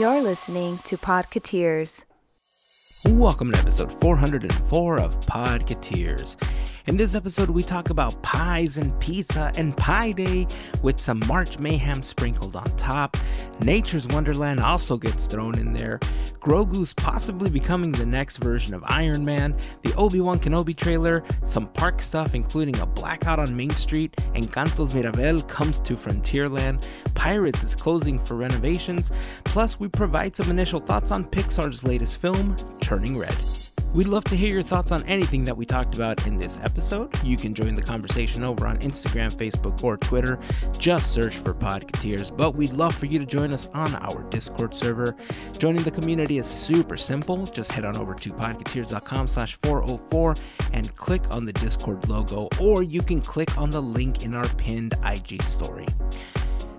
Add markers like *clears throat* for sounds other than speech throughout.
You're listening to Podcateers. Welcome to episode 404 of Podcateers. In this episode, we talk about pies and pizza and Pie Day with some March Mayhem sprinkled on top. Nature's Wonderland also gets thrown in there. Grogu's possibly becoming the next version of Iron Man, the Obi Wan Kenobi trailer, some park stuff, including a blackout on Main Street, Encanto's Mirabel comes to Frontierland, Pirates is closing for renovations, plus, we provide some initial thoughts on Pixar's latest film, Turning Red. We'd love to hear your thoughts on anything that we talked about in this episode. You can join the conversation over on Instagram, Facebook, or Twitter. Just search for Podcateers. But we'd love for you to join us on our Discord server. Joining the community is super simple. Just head on over to podcateers.com slash 404 and click on the Discord logo, or you can click on the link in our pinned IG story.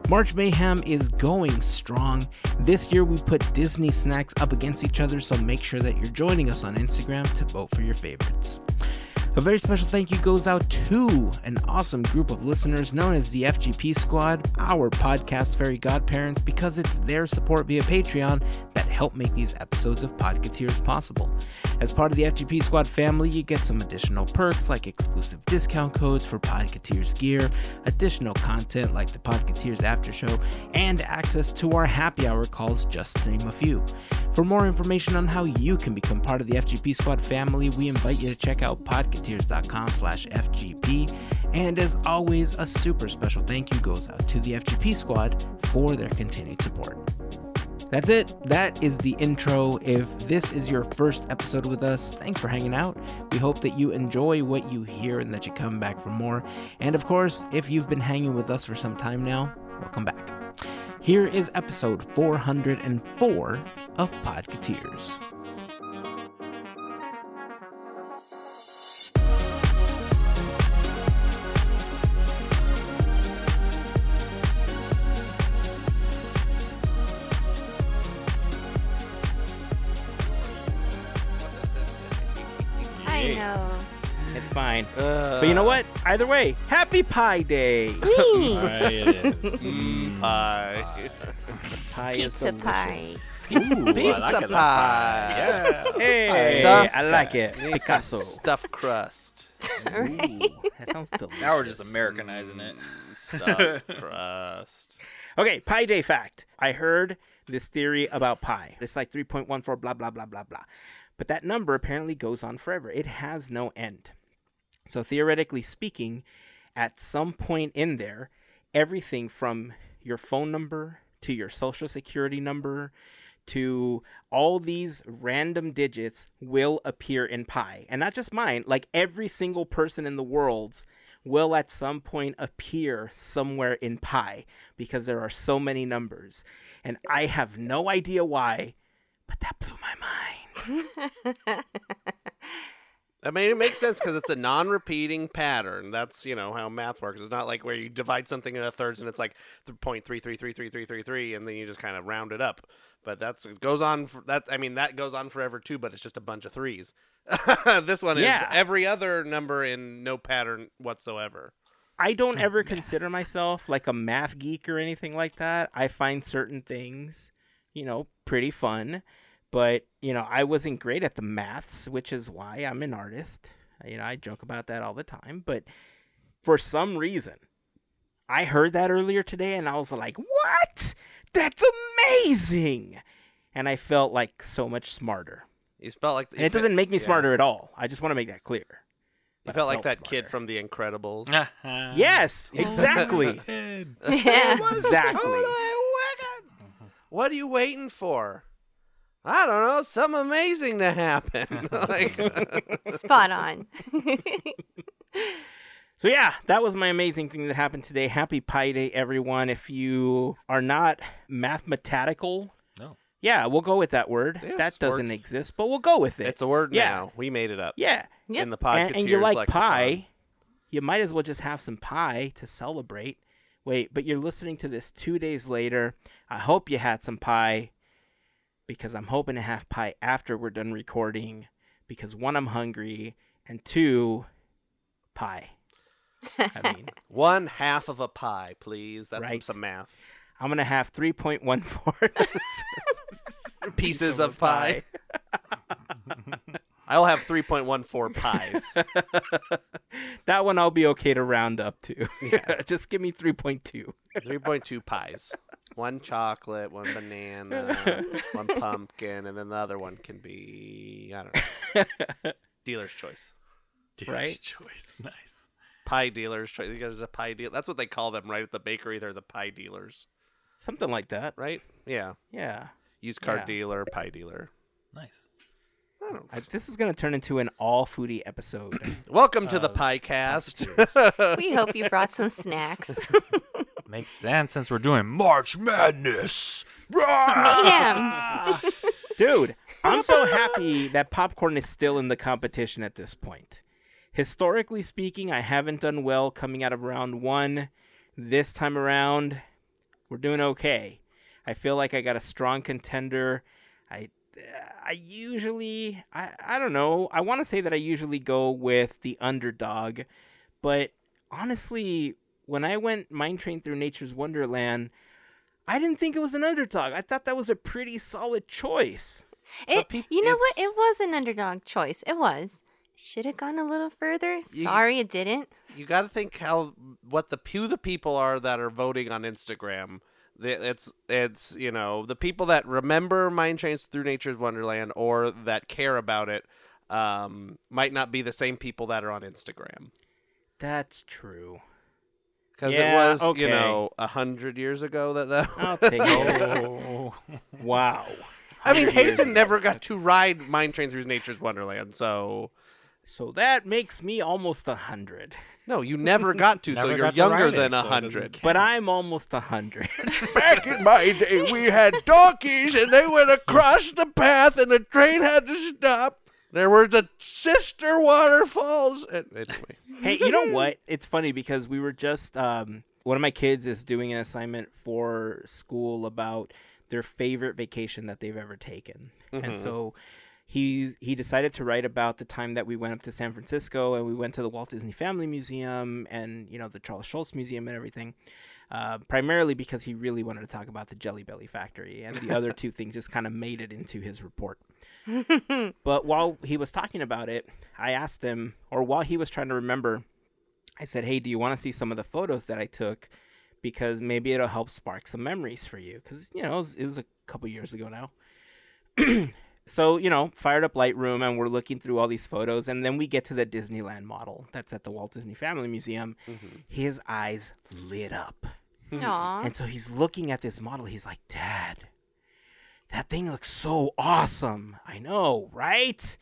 March Mayhem is going strong. This year we put Disney snacks up against each other, so make sure that you're joining us on Instagram to vote for your favorites. A very special thank you goes out to an awesome group of listeners known as the FGP Squad, our podcast fairy godparents, because it's their support via Patreon that help make these episodes of Podcateers possible. As part of the FGP Squad family, you get some additional perks like exclusive discount codes for Podcateers gear, additional content like the Podcateers After Show, and access to our happy hour calls, just to name a few. For more information on how you can become part of the FGP Squad family, we invite you to check out podcateers.com slash FGP. And as always, a super special thank you goes out to the FGP Squad for their continued support. That's it. That is the intro. If this is your first episode with us, thanks for hanging out. We hope that you enjoy what you hear and that you come back for more. And of course, if you've been hanging with us for some time now, welcome back. Here is episode 404 of Podcateers. I know. It's fine. but you know what? Either way, happy Pie Day. *laughs* Whee! Right, it is. Mm, pie. Pie is Pizza delicious. pie. Ooh, I like it, pie. Yeah. Hey, Stuff. I like it. Picasso. Stuffed crust. *laughs* Ooh, that sounds delicious. Now we're just Americanizing it. Stuffed *laughs* crust. Okay, Pie Day fact. I heard this theory about pie. It's like 3.14 blah blah blah blah blah. But that number apparently goes on forever. It has no end. So theoretically speaking, at some point in there, everything from your phone number to your social security number to all these random digits will appear in pi. And not just mine, like every single person in the world's will at some point appear somewhere in pi because there are so many numbers. And I have no idea why, but that blew my mind. I mean, it makes sense because it's a non-repeating pattern. That's you know how math works. It's not like where you divide something into thirds and it's like point three three three three three three three, and then you just kind of round it up. But that's it goes on. For, that I mean, that goes on forever too. But it's just a bunch of threes. *laughs* this one Yeah. is every other number in no pattern whatsoever. I don't ever consider myself like a math geek or anything like that. I find certain things, you know, pretty fun, but you know, I wasn't great at the maths, which is why I'm an artist. You know, I joke about that all the time, but for some reason, I heard that earlier today and I was like, "What? That's amazing." And I felt like so much smarter. You felt like And it doesn't make me yeah. smarter at all. I just want to make that clear. You But I felt like that smarter. kid from The Incredibles. *laughs* Yes, oh, exactly. *laughs* Yeah. exactly. What are you waiting for? I don't know. Something amazing to happen. *laughs* like, *laughs* Spot on. *laughs* So yeah, that was my amazing thing that happened today. Happy Pi Day, everyone. If you are not mathematical, No. yeah, we'll go with that word. Yeah, that it doesn't exist, but we'll go with it. it's a word Yeah. now. We made it up. yeah, Yep. In the and, and you Podcateers like lexicon. pie, you might as well just have some pie to celebrate. Wait, but you're listening to this two days later. I hope you had some pie, because I'm hoping to have pie after we're done recording. Because one, I'm hungry, and two, pie. I mean. *laughs* One half of a pie, please. That's some, Right. some math. I'm gonna have 3.14 *laughs* *laughs* pieces of pie. I'll have 3.14 pies. *laughs* that one I'll be okay to round up to. Yeah. *laughs* Just give me 3.2. 3.2 pies. One chocolate, one banana, *laughs* one pumpkin, and then the other one can be, I don't know, dealer's choice. Dealer's Right? choice. Nice. Pie dealer's choice. You guys a pie deal. That's what they call them, right? At the bakery, they're the pie dealers, Something like that. right? Yeah. Yeah. Used car Yeah. dealer, pie dealer. Nice. I don't know. I, this is going to turn into an all foodie episode. *clears throat* Welcome to the Uh, pie cast. We hope you brought some snacks. *laughs* Makes sense since we're doing March Madness. Mayhem. *laughs* Dude, I'm so happy that popcorn is still in the competition at this point. Historically speaking, I haven't done well coming out of round one. This time around, we're doing okay. I feel like I got a strong contender. I I usually I, I don't know. I want to say that I usually go with the underdog, but honestly, when I went Mine Train through Nature's Wonderland, I didn't think it was an underdog. I thought that was a pretty solid choice. It, peop- you know what? It was an underdog choice. It was. Should have gone a little further. You- Sorry, it didn't. you got to think how what the pew the people are that are voting on Instagram. The- It's it's you know the people that remember Mine Train through Nature's Wonderland or that care about it um, might not be the same people that are on Instagram That's true. because Yeah, it was okay. you know a hundred years ago that that. I'll take it. Oh. *laughs* wow. I mean, Hazen never got to ride Mine Train through Nature's Wonderland, so So that makes me almost a hundred. No, you never got to. so Never you're got to younger ride it, than a so it doesn't hundred. count. But I'm almost a hundred. *laughs* Back in my day, we had donkeys, and they went across the path, and the train had to stop. There were the sister waterfalls. And, anyway, hey, you know what? It's funny because we were just um, one of my kids is doing an assignment for school about their favorite vacation that they've ever taken, and so he he decided to write about the time that we went up to San Francisco and we went to the Walt Disney Family Museum and you know the Charles Schulz Museum and everything. Uh, primarily because he really wanted to talk about the Jelly Belly factory, and the other *laughs* two things just kind of made it into his report. *laughs* But while he was talking about it, I asked him, or while he was trying to remember, I said, "Hey, do you want to see some of the photos that I took? Because maybe it'll help spark some memories for you. Because you know it was, it was a couple years ago now." *clears throat* so you know, fired up Lightroom, and we're looking through all these photos, and then we get to the Disneyland model that's at the Walt Disney Family Museum. Mm-hmm. His eyes lit up. Hmm. Aw. And so he's looking at this model. He's like, Dad, that thing looks so awesome. I know, right?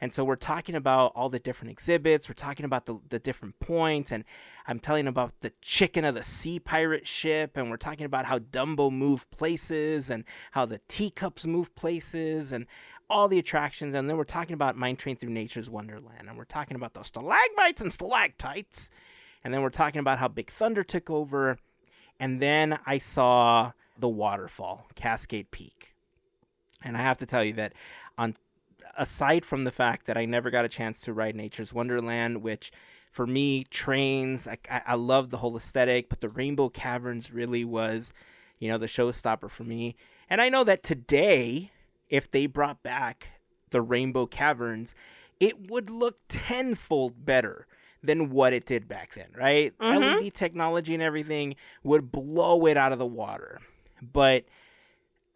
And so we're talking about all the different exhibits. We're talking about the, the different points. And I'm telling about the chicken of the sea pirate ship. And we're talking about how Dumbo moved places and how the teacups move places and all the attractions. And then we're talking about Mine Train Through Nature's Wonderland. And we're talking about those stalagmites and stalactites. And then we're talking about how Big Thunder took over. And then I saw the waterfall, Cascade Peak. And I have to tell you that on aside from the fact that I never got a chance to ride Nature's Wonderland, which for me, trains, I, I, love the whole aesthetic, but the Rainbow Caverns really was, you know, the showstopper for me. And I know that today, if they brought back the Rainbow Caverns, it would look tenfold better than what it did back then, right? Mm-hmm. LED technology and everything would blow it out of the water. But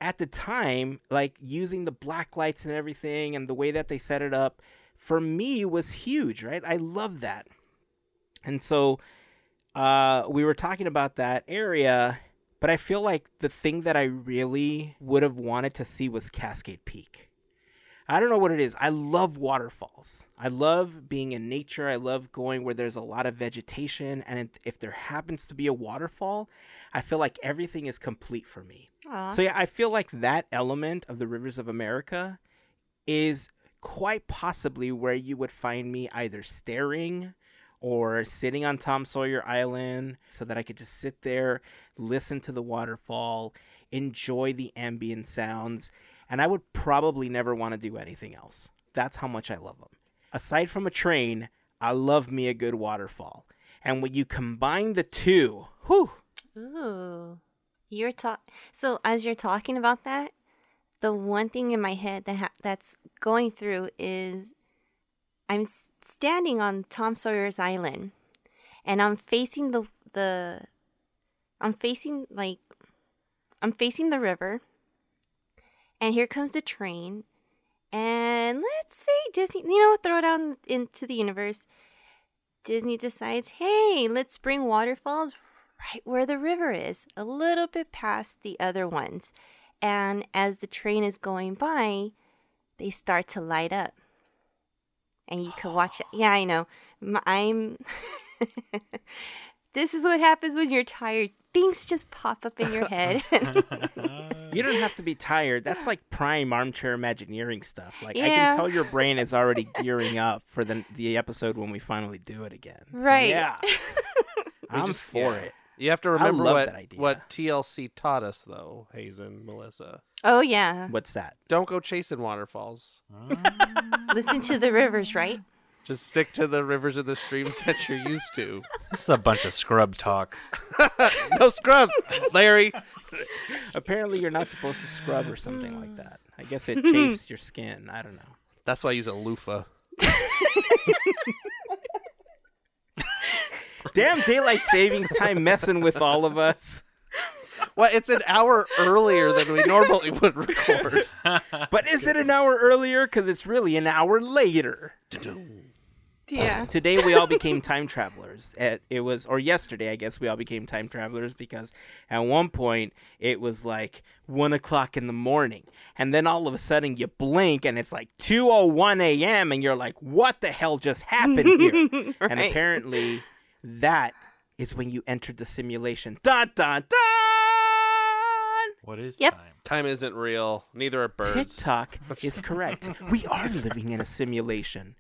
at the time, like using the black lights and everything and the way that they set it up, for me was huge, right? I love that. And so uh, we were talking about that area, but I feel like the thing that I really would have wanted to see was Cascade Peak. I don't know what it is. I love waterfalls. I love being in nature. I love going where there's a lot of vegetation. And if- there happens to be a waterfall, I feel like everything is complete for me. Aw. So yeah, I feel like that element of the Rivers of America is quite possibly where you would find me either staring or sitting on Tom Sawyer Island so that I could just sit there, listen to the waterfall, enjoy the ambient sounds, and I would probably never want to do anything else. That's how much I love them. Aside from a train, I love me a good waterfall. And when you combine the two, whew, Ooh. You're talk. So as you're talking about that, the one thing in my head that ha- that's going through is I'm standing on Tom Sawyer's Island, and I'm facing the the I'm facing like I'm facing the river, and here comes the train, and let's say Disney, you know, throw it out into the universe. Disney decides, hey, let's bring waterfalls right where the river is, a little bit past the other ones. And as the train is going by, they start to light up. And you can watch it. Yeah, I know. I'm. *laughs* *laughs* this is what happens when you're tired. Things just pop up in your head. *laughs* You don't have to be tired. That's like prime armchair Imagineering stuff. Like I can tell your brain is already gearing up for the the episode when we finally do it again. So, Right. yeah. *laughs* I'm just- for yeah. it. You have to remember what what TLC taught us, though, Hazen, Melissa. oh, yeah. What's that? Don't go chasing waterfalls. Ah. Listen to the rivers, right? Just stick to the rivers and the streams that you're used to. *laughs* This is a bunch of scrub talk. *laughs* no scrub, Larry. Apparently, you're not supposed to scrub or something like that. I guess it *laughs* chafes your skin. I don't know. That's why I use a loofah. Damn daylight savings time messing with all of us. Well, it's an hour earlier than we normally would record. But is it an hour earlier? Because it's really an hour later. Yeah. Uh, today we all became time travelers. *laughs* It, it was, or yesterday, I guess we all became time travelers because at one point it was like one o'clock in the morning, and then all of a sudden you blink and it's like two o one a.m. and you're like, "What the hell just happened here?" *laughs* And apparently, that is when you entered the simulation. Dun dun dun. What is Yep. time? Time isn't real. Neither are birds. TikTok *laughs* is correct. we are living in a simulation.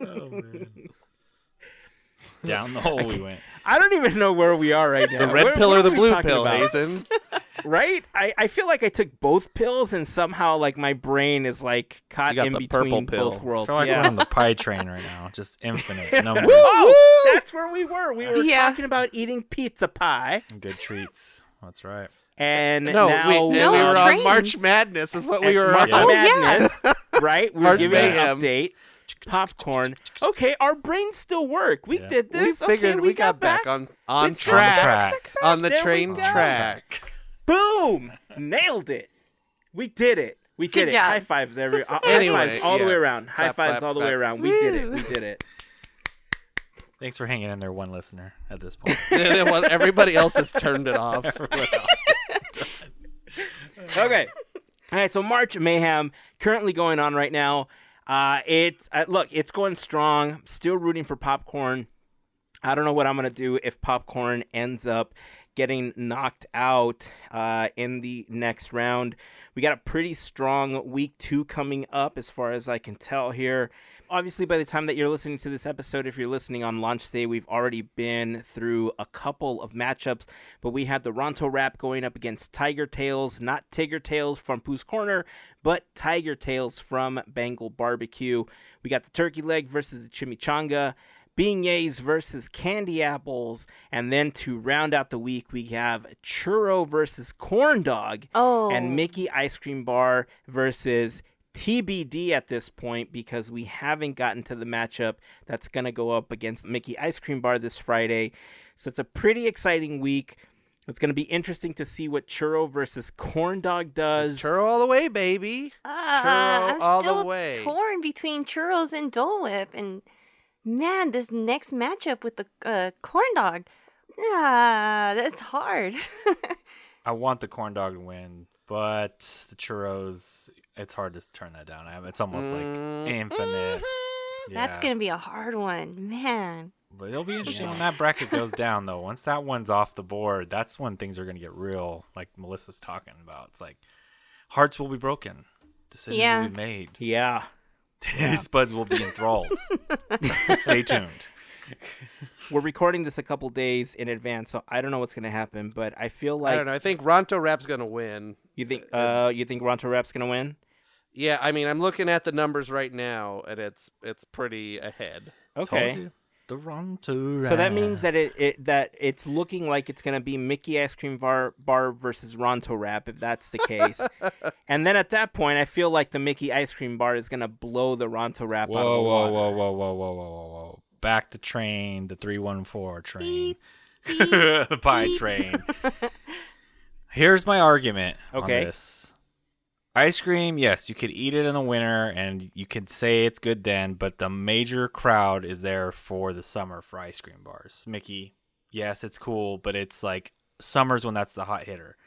Oh, *laughs* Down the hole we went. I don't even know where we are right now. The red Where- pill what or the blue pill, about? Hazen? *laughs* right? I, I feel like I took both pills and somehow like my brain is like caught You got in the purple between pill. both I worlds. feel like we're on the pie train right now. Just infinite *laughs* numbers. oh, that's where we were. We were Yeah. talking about eating pizza pie, Good treats. That's right. and No, now we, and No, we it's were on. March Madness. Is what at we were March on. Oh, yeah. Madness, right? We were March giving Mayhem. an update. Popcorn. Okay, our brains still work. We Yeah. did We this. figured okay, we, got, back, on on It's On the track, track. on the There train track. Boom! Nailed it. We did it. We Good did it. job. High fives every. Uh, Anyway, high fives all the way around. High Clap, fives clap, all the way around. We did it. We did it. Thanks for hanging in there, one listener at this point. *laughs* Everybody else has turned it off. *laughs* Okay. All right. So March Mayhem currently going on right now. Uh, it's uh, look, it's going strong. Still rooting for popcorn. I don't know what I'm gonna do if popcorn ends up getting knocked out uh, in the next round. We got a pretty strong week two coming up, as far as I can tell here. Obviously, by the time that you're listening to this episode, if you're listening on launch day, we've already been through a couple of matchups. But we had the Ronto Wrap going up against Tiger Tails, not Tigger Tails from Pooh's Corner, but Tiger Tails from Bengal Barbecue. We got the Turkey Leg versus the Chimichanga beignets versus candy apples, and then to round out the week, we have churro versus corn dog, Oh. and Mickey ice cream bar versus TBD at this point because we haven't gotten to the matchup that's going to go up against Mickey ice cream bar this Friday. So it's a pretty exciting week. It's going to be interesting to see what churro versus corn dog does. It's churro all the way, baby. Ah, Churro I'm all the still way. torn between churros and Dole Whip, and man, this next matchup with the uh, corn dog, ah, that's hard. *laughs* I want the corn dog to win, but the churros, it's hard to turn that down. I- It's almost like Mm. infinite. That's gonna be a hard one, man. But it'll be interesting when that bracket goes *laughs* down, though. Once that one's off the board, that's when things are going to get real, like Melissa's talking about. It's like hearts will be broken, decisions Yeah. will be made, Yeah. *laughs* taste buds will be enthralled. *laughs* Stay tuned. We're recording this a couple days in advance, so I don't know what's going to happen, but I feel I like don't know. I think Ronto Wrap's gonna win. you think uh you think Ronto Wrap's going to win? Yeah, I mean, I'm looking at the numbers right now, and it's it's pretty ahead. Okay. Told you. the Ronto So that means that it, it that it's looking like it's gonna be Mickey ice cream bar bar versus Ronto wrap if that's the case. *laughs* and then at that point, I feel like the Mickey ice cream bar is gonna blow the Ronto wrap Whoa, out of the whoa, water. whoa, whoa, whoa, whoa, whoa, whoa, whoa! Back the train, the three one four train, Beep, beep, the pie beep. train. *laughs* Here's my argument Okay. on this. Ice cream, yes, you could eat it in the winter and you could say it's good then, but the major crowd is there for the summer for ice cream bars. Mickey, yes, it's cool, but it's like summer's when that's the hot hitter.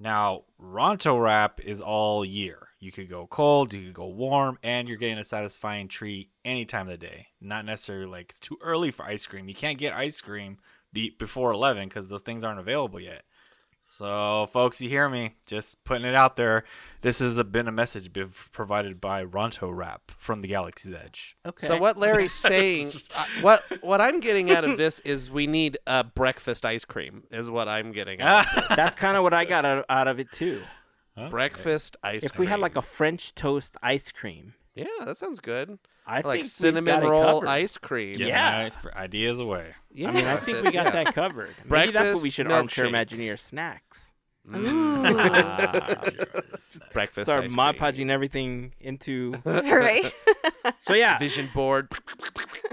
Now, Ronto wrap is all year. You could go cold, you could go warm, and you're getting a satisfying treat any time of the day. Not necessarily like it's too early for ice cream. You can't get ice cream before 11 because those things aren't available yet. So, folks, you hear me? Just putting it out there. This has been a message be- provided by Ronto Wrap from the Galaxy's Edge. Okay. So what Larry's *laughs* saying, uh, what what I'm getting out of this is we need a breakfast ice cream. Is what I'm getting. Out. *laughs* That's kind of what I got out, out of it too. breakfast ice. Cream. If cream. we had like a French toast ice cream, yeah, that sounds good. I like think we've cinnamon got roll covered. ice cream. Giving Yeah. i- ideas away. Yeah, I mean, I think we got yeah. that covered. Maybe that's what we should armchair milkshake. Imagineer snacks. Ooh. *laughs* breakfast. Start ice mod cream. podging everything into. *laughs* *laughs* right? So yeah, vision board.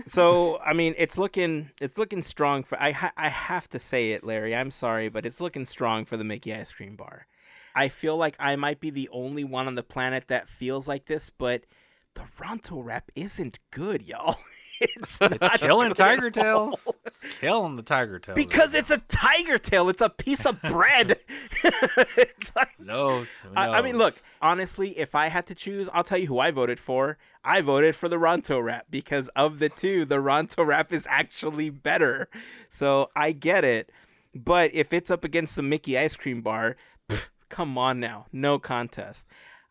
so I mean, it's looking it's looking strong for. I ha- I have to say it, Larry. I'm sorry, but it's looking strong for the Mickey ice cream bar. I feel like I might be the only one on the planet that feels like this, but the Ronto wrap isn't good, y'all. *laughs* It's, *laughs* not Killing Tiger. Tails. It's killing the Tiger Tails. Because it's a tiger tail. It's a piece of *laughs* bread. it's like, knows? Who I, I mean, look, honestly, if I had to choose, I'll tell you who I voted for. I voted for the Ronto wrap because of the two, the Ronto wrap is actually better. So I get it. But if it's up against the Mickey ice cream bar, pff, come on now. No contest.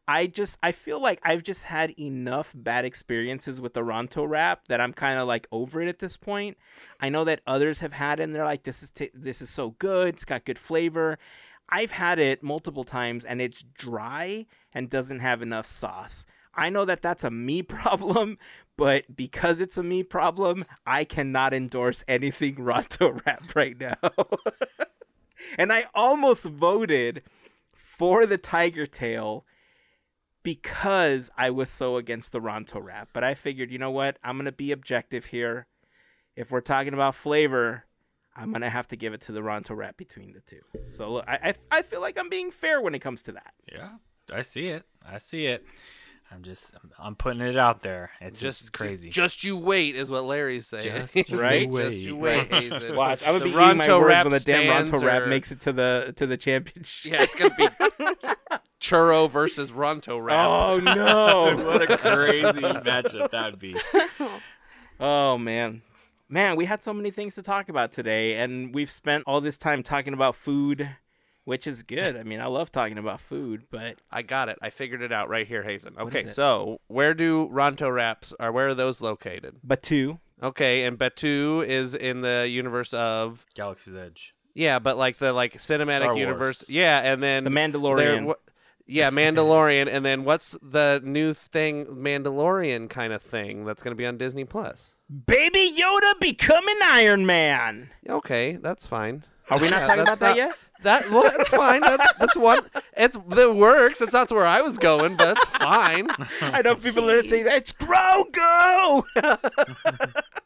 I just I feel like I've just had enough bad experiences with the Ronto wrap that I'm kind of like over it at this point. I know that others have had it and they're like this is t- this is so good. It's got good flavor. I've had it multiple times and it's dry and doesn't have enough sauce. I know that that's a me *laughs* problem, but because it's a me problem, I cannot endorse anything *laughs* Ronto wrap right now. *laughs* and I almost voted for the tiger tail because I was so against the Ronto wrap. But I figured, you know what? I'm going to be objective here. If we're talking about flavor, I'm going to have to give it to the Ronto wrap between the two. So look, I, I, I feel like I'm being fair when it comes to that. Yeah, I see it. I see it. I'm just, I'm, I'm putting it out there. It's just, Just crazy. Just you wait, is what Larry's saying. *laughs* Just you Right? Just you wait, Hazen. Watch, I'm The gonna be eating my words wrap when the damn Ronto stands wrap makes it to the to the championship. Yeah, it's gonna be *laughs* churro versus Ronto wrap. Oh *laughs* no! *laughs* what a crazy matchup that'd be. *laughs* Oh man. Man, we had so many things to talk about today and we've spent all this time talking about food, which is good. I mean, I love talking about food, but I got it. I figured it out right here, Hazen. Okay, is it? so where do Ronto wraps or where are those located? Batuu, Okay, and Batuu is in the universe of Galaxy's Edge. yeah, but like the like cinematic Star Wars. universe. Yeah, and then the there- Mandalorian. Yeah, Mandalorian, and then what's the new thing, Mandalorian kind of thing that's going to be on Disney Plus? Baby Yoda becoming Iron Man. Okay, that's fine. Are we not Yeah, talking about that not- yet? That well, that's fine. That's that's one. It's that works. It's not where I was going, but it's fine. *laughs* I know people are saying it's Grogu. *laughs*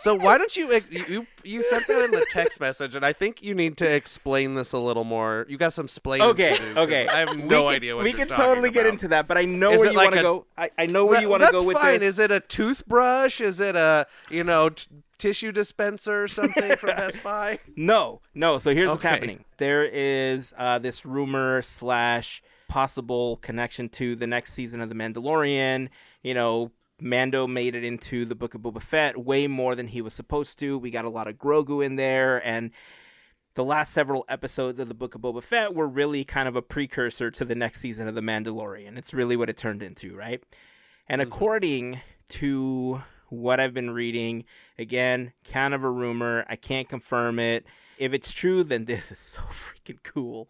So why don't you you you sent that in the text message, and I think you need to explain this a little more. You got some splaining okay, okay. I have no can- idea what we can totally get into that, but I know Is where you like want to go. I, I know where Well, you want to go with fine. this. Is it a toothbrush? Is it a you know t- tissue dispenser or something from *laughs* Best Buy? No, no. So here's what's happening. There is uh, this rumor slash possible connection to the next season of The Mandalorian. You know, Mando made it into the Book of Boba Fett way more than he was supposed to. We got a lot of Grogu in there, and the last several episodes of the Book of Boba Fett were really kind of a precursor to the next season of The Mandalorian. It's really what it turned into, right? And mm-hmm. according to what I've been reading, again, kind of a rumor. I can't confirm it. If it's true, then *laughs* this is so freaking cool.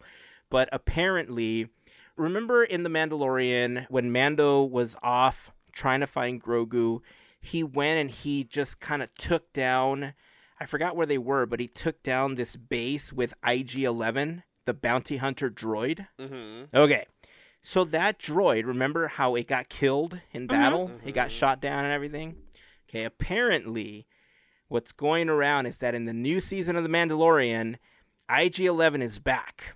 But apparently, remember in The Mandalorian when Mando was off trying to find Grogu, he went and he just kind of took down. I forgot where they were, but he took down this base with IG 11, the bounty hunter droid. Mm-hmm. Okay. So that droid, remember how it got killed in battle? It got shot down and everything? Okay, apparently what's going around is that in the new season of The Mandalorian, IG 11 is back.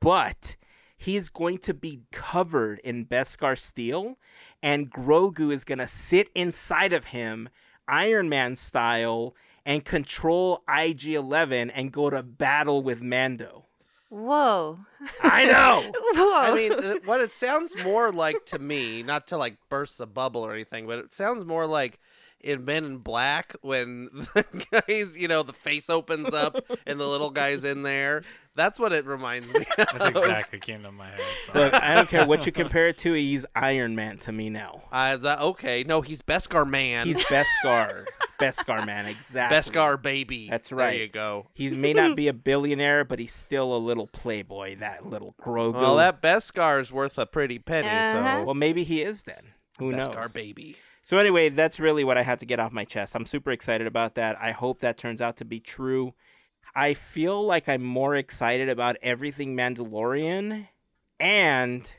But he's going to be covered in Beskar steel, and Grogu is going to sit inside of him, Iron Man style, and control IG 11 and go to battle with Mando. Whoa. I know! *laughs* Whoa. I mean, uh, what it sounds more like to me, not to like burst the bubble or anything, but it sounds more like in Men in Black when *laughs* the guys, you know, the face opens up and the little guy's in there. That's what it reminds me. That's of. exactly came to my head. So. Look, I don't care what you compare it to, he's Iron Man to me now. Uh, that, okay, no, he's Beskar man. He's Beskar. Beskar man, exactly. Beskar baby. That's right. There you go. He may not be a billionaire, but he's still a little playboy, that little Grogu. Well, that Beskar's worth a pretty penny. Uh-huh. Well, maybe he is then. Who so knows? Beskar baby. So anyway, that's really what I had to get off my chest. I'm super excited about that. I hope that turns out to be true. I feel like I'm more excited about everything Mandalorian and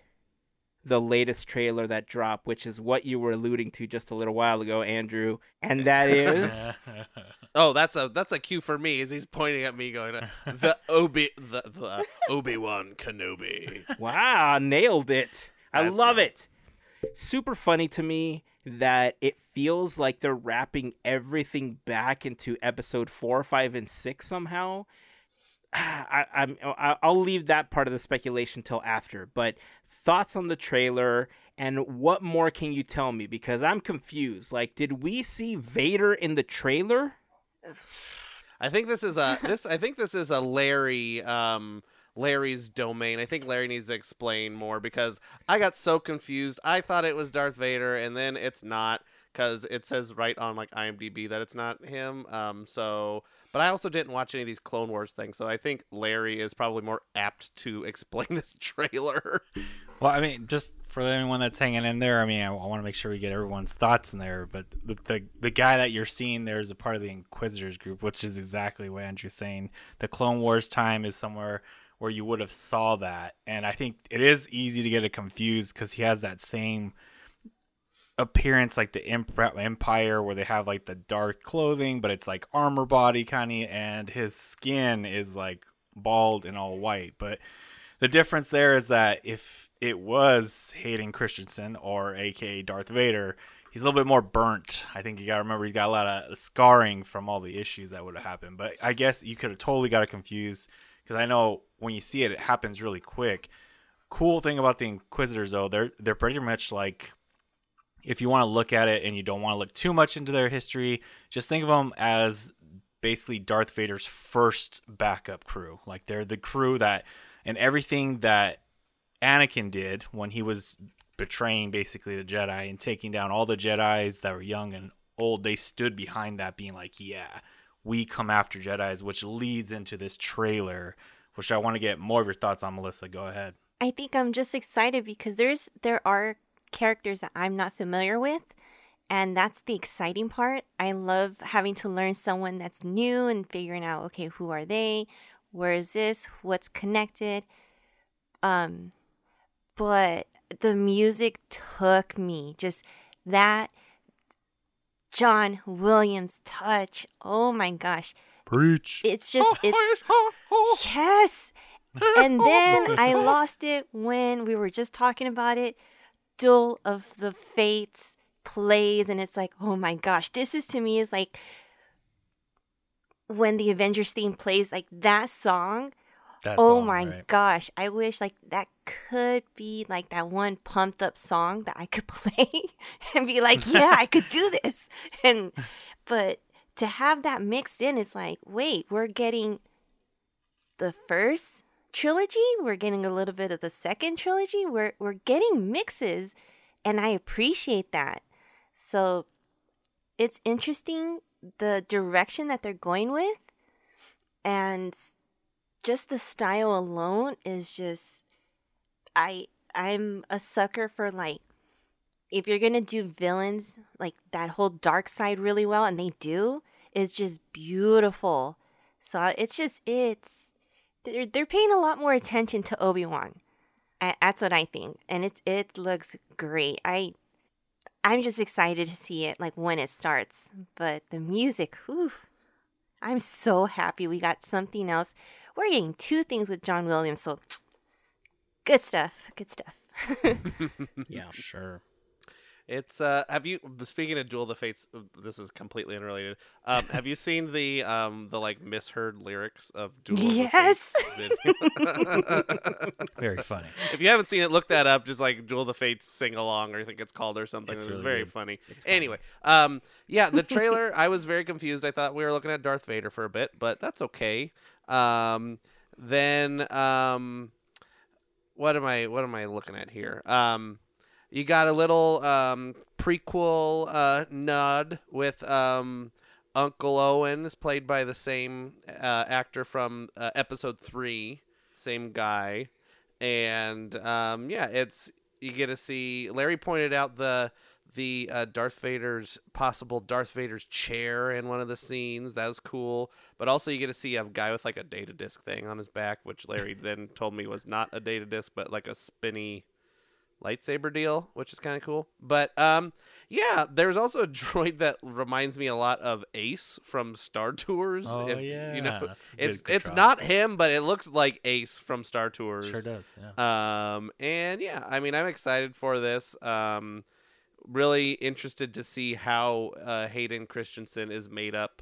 the latest trailer that dropped, which is what you were alluding to just a little while ago, Andrew, and that is *laughs* Oh, that's a that's a cue for me. As he's pointing at me, going, "The Obi, the, the Obi Wan Kenobi." Wow, nailed it. I That's love it. Super funny to me that it feels like they're wrapping everything back into episode four, five, and six somehow. *sighs* I, I'm I'll leave that part of the speculation till after. But thoughts on the trailer and what more can you tell me? Because I'm confused. Like, did we see Vader in the trailer? I think this is a this. I think this is a Larry. Um, Larry's domain. I think Larry needs to explain more because I got so confused. I thought it was Darth Vader, and then it's not because it says right on like IMDb that it's not him. Um, so, but I also didn't watch any of these Clone Wars things, so I think Larry is probably more apt to *laughs* explain this trailer. Well, I mean, just for anyone that's hanging in there, I mean, I, I want to make sure we get everyone's thoughts in there. But the, the the guy that you're seeing there is a part of the Inquisitors group, which is exactly what Andrew's saying. The Clone Wars time is somewhere where you would have saw that, and I think it is easy to get it confused because he has that same appearance like the Empire, where they have like the dark clothing, but it's like armor body kind of, and his skin is like bald and all white, but the difference there is that if it was Hayden Christensen or AKA Darth Vader, he's a little bit more burnt. I think you got to remember he's got a lot of scarring from all the issues that would have happened. But I guess you could have totally got it confused because I know when you see it, it happens really quick. Cool thing about the Inquisitors though, they're they're pretty much like if you want to look at it and you don't want to look too much into their history, just think of them as basically Darth Vader's first backup crew. Like they're the crew that and everything that Anakin did when he was betraying basically the Jedi and taking down all the Jedi's that were young and old, they stood behind that being like, yeah, we come after Jedi's, which leads into this trailer, which I want to get more of your thoughts on, Melissa. Go ahead. I think I'm just excited because there's there are characters that I'm not familiar with and that's the exciting part. I love having to learn someone that's new and figuring out okay, who are they? Where is this? What's connected? Um but the music took me just that John Williams touch. Oh my gosh. Preach. It's just *laughs* it's yes. And *laughs* then I lost it when we were just talking about it. Duel of the Fates plays, and it's like, oh my gosh, this is to me is like when the Avengers theme plays, like that song. That oh song, my right? gosh, I wish like that could be like that one pumped up song that I could *laughs* play and be like, yeah, I could do this. And but to have that mixed in, it's like, wait, we're getting the first trilogy, we're getting a little bit of the second trilogy. We're we're getting mixes and I appreciate that. So it's interesting the direction that they're going with and just the style alone is just I I'm a sucker for like if you're gonna do villains like that whole dark side really well, and they do, is just beautiful. So it's just it's they're they're paying a lot more attention to Obi Wan. That's what I think, and it's it looks great. I I'm just excited to see it like when it starts. But the music, whew, I'm so happy we got something else. We're getting two things with John Williams, so good stuff. Good stuff. *laughs* *laughs* yeah. Sure. It's uh have you speaking of Duel of the Fates uh, this is completely unrelated. Um have you seen the um the like misheard lyrics of Duel yes. of the Fates? *laughs* Very funny. if you haven't seen it, look that up. Just like Duel of the Fates sing along, or I think it's called or something. It's it was really very good. funny. It's funny. Anyway, um, yeah, the trailer. I was very confused. I thought we were looking at Darth Vader for a bit, but that's okay. Um, then um, what am I? What am I looking at here? Um, you got a little um prequel uh nod with um. Uncle Owen is played by the same uh, actor from uh, episode three, same guy and um, yeah, it's you get to see. Larry pointed out the the uh, Darth Vader's possible Darth Vader's chair in one of the scenes. That was cool. But also, you get to see a guy with like a data disc thing on his back, which Larry *laughs* then told me was not a data disc, but like a spinny lightsaber deal, which is kind of cool. But um, yeah, there's also a *laughs* droid that reminds me a lot of Ace from Star Tours. Oh, if, yeah, you know, good- it's good it's not him, but it looks like Ace from Star Tours. Sure does. Yeah. Um, and yeah, I mean, I'm excited for this. Um, really interested to see how uh, Hayden Christensen is made up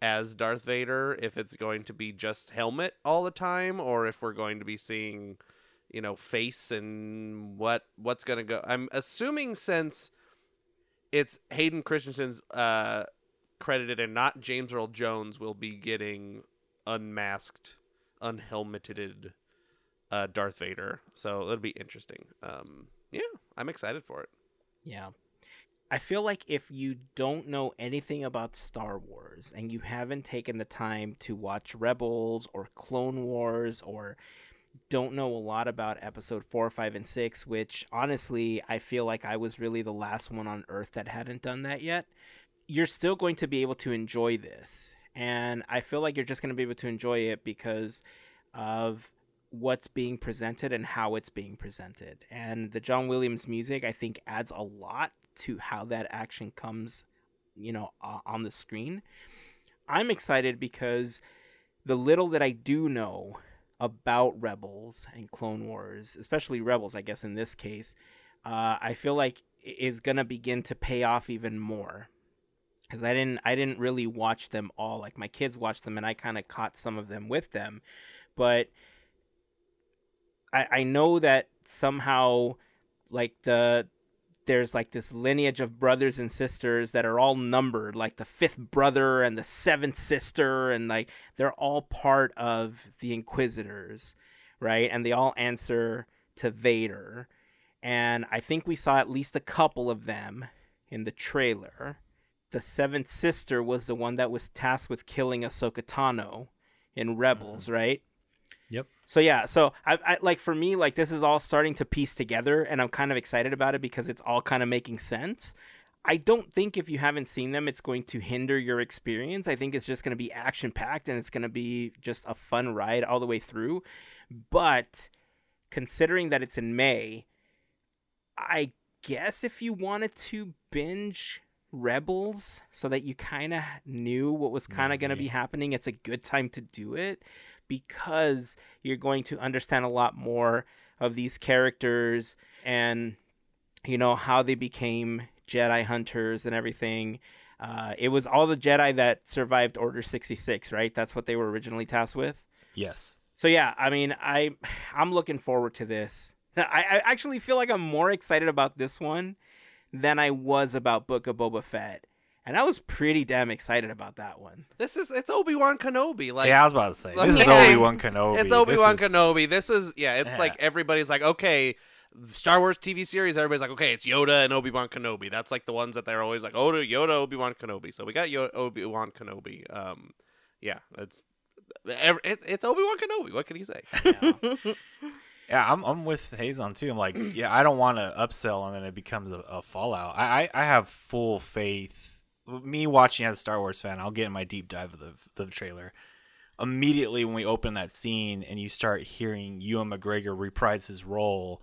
as Darth Vader. If it's going to be just helmet all the time, or if we're going to be seeing, you know, face and what what's to go. I'm assuming since it's Hayden Christensen's uh, credited and not James Earl Jones will be getting unmasked, unhelmeted uh, Darth Vader. So it'll be interesting. Um, yeah, I'm excited for it. Yeah. I feel like if you don't know anything about Star Wars and you haven't taken the time to watch Rebels or Clone Wars or don't know a lot about episode 4, 5, and 6, which honestly, I feel like I was really the last one on Earth that hadn't done that yet, you're still going to be able to enjoy this. And I feel like you're just going to be able to enjoy it because of what's being presented and how it's being presented. And the John Williams music, I think, adds a lot to how that action comes, you know, uh, on the screen. I'm excited because the little that I do know about Rebels and Clone Wars, especially Rebels, I guess in this case, uh, I feel like is gonna begin to pay off even more. Because I didn't, I didn't really watch them all. Like my kids watched them, and I kind of caught some of them with them, but I, I know that somehow, like the there's like this lineage of brothers and sisters that are all numbered, like the fifth brother and the seventh sister, and like they're all part of the Inquisitors, right? And they all answer to Vader. And I think we saw at least a couple of them in the trailer. The seventh sister was the one that was tasked with killing Ahsoka Tano in mm-hmm. Rebels, right? Yep. So yeah, so I, I like for me like this is all starting to piece together, and I'm kind of excited about it because it's all kind of making sense. I don't think if you haven't seen them, it's going to hinder your experience. I think it's just going to be action packed and it's going to be just a fun ride all the way through. But considering that it's in May, I guess if you wanted to binge Rebels so that you kind of knew what was kind of going to be happening, it's a good time to do it because you're going to understand a lot more of these characters and you know how they became Jedi hunters and everything. Uh, it was all the Jedi that survived Order 66, right? That's what they were originally tasked with. Yes. So yeah, I mean, I I'm looking forward to this. *laughs* I, I actually feel like I'm more excited about this one than I was about Book of Boba Fett, and I was pretty damn excited about that one. This is it's Obi Wan Kenobi. Like yeah, I was about to say like, this is Obi Wan Kenobi. it's Obi Wan Kenobi. This is yeah. It's Yeah. like everybody's like okay. Star Wars TV series, everybody's like, okay, it's Yoda and Obi Wan Kenobi. That's like the ones that they're always like, oh, Yoda, Obi Wan Kenobi. So we got Yoda, Obi Wan Kenobi. Um, yeah, it's it, it's Obi Wan Kenobi. What can he say? *laughs* Yeah, I'm I'm with Hazen too. I'm like, yeah, I don't want to upsell and then it becomes a, a fallout. I, I I have full faith. Me watching as a Star Wars fan, I'll get in my deep dive of the the trailer. Immediately when we open that scene and you start hearing Ewan McGregor reprise his role,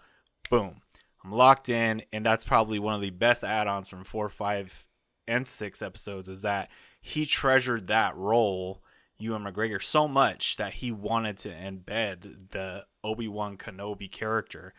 boom, I'm locked in, and that's probably one of the best add-ons from four, five, and six episodes. Is that he treasured that role Ewan McGregor so much that he wanted to embed the Obi Wan Kenobi character,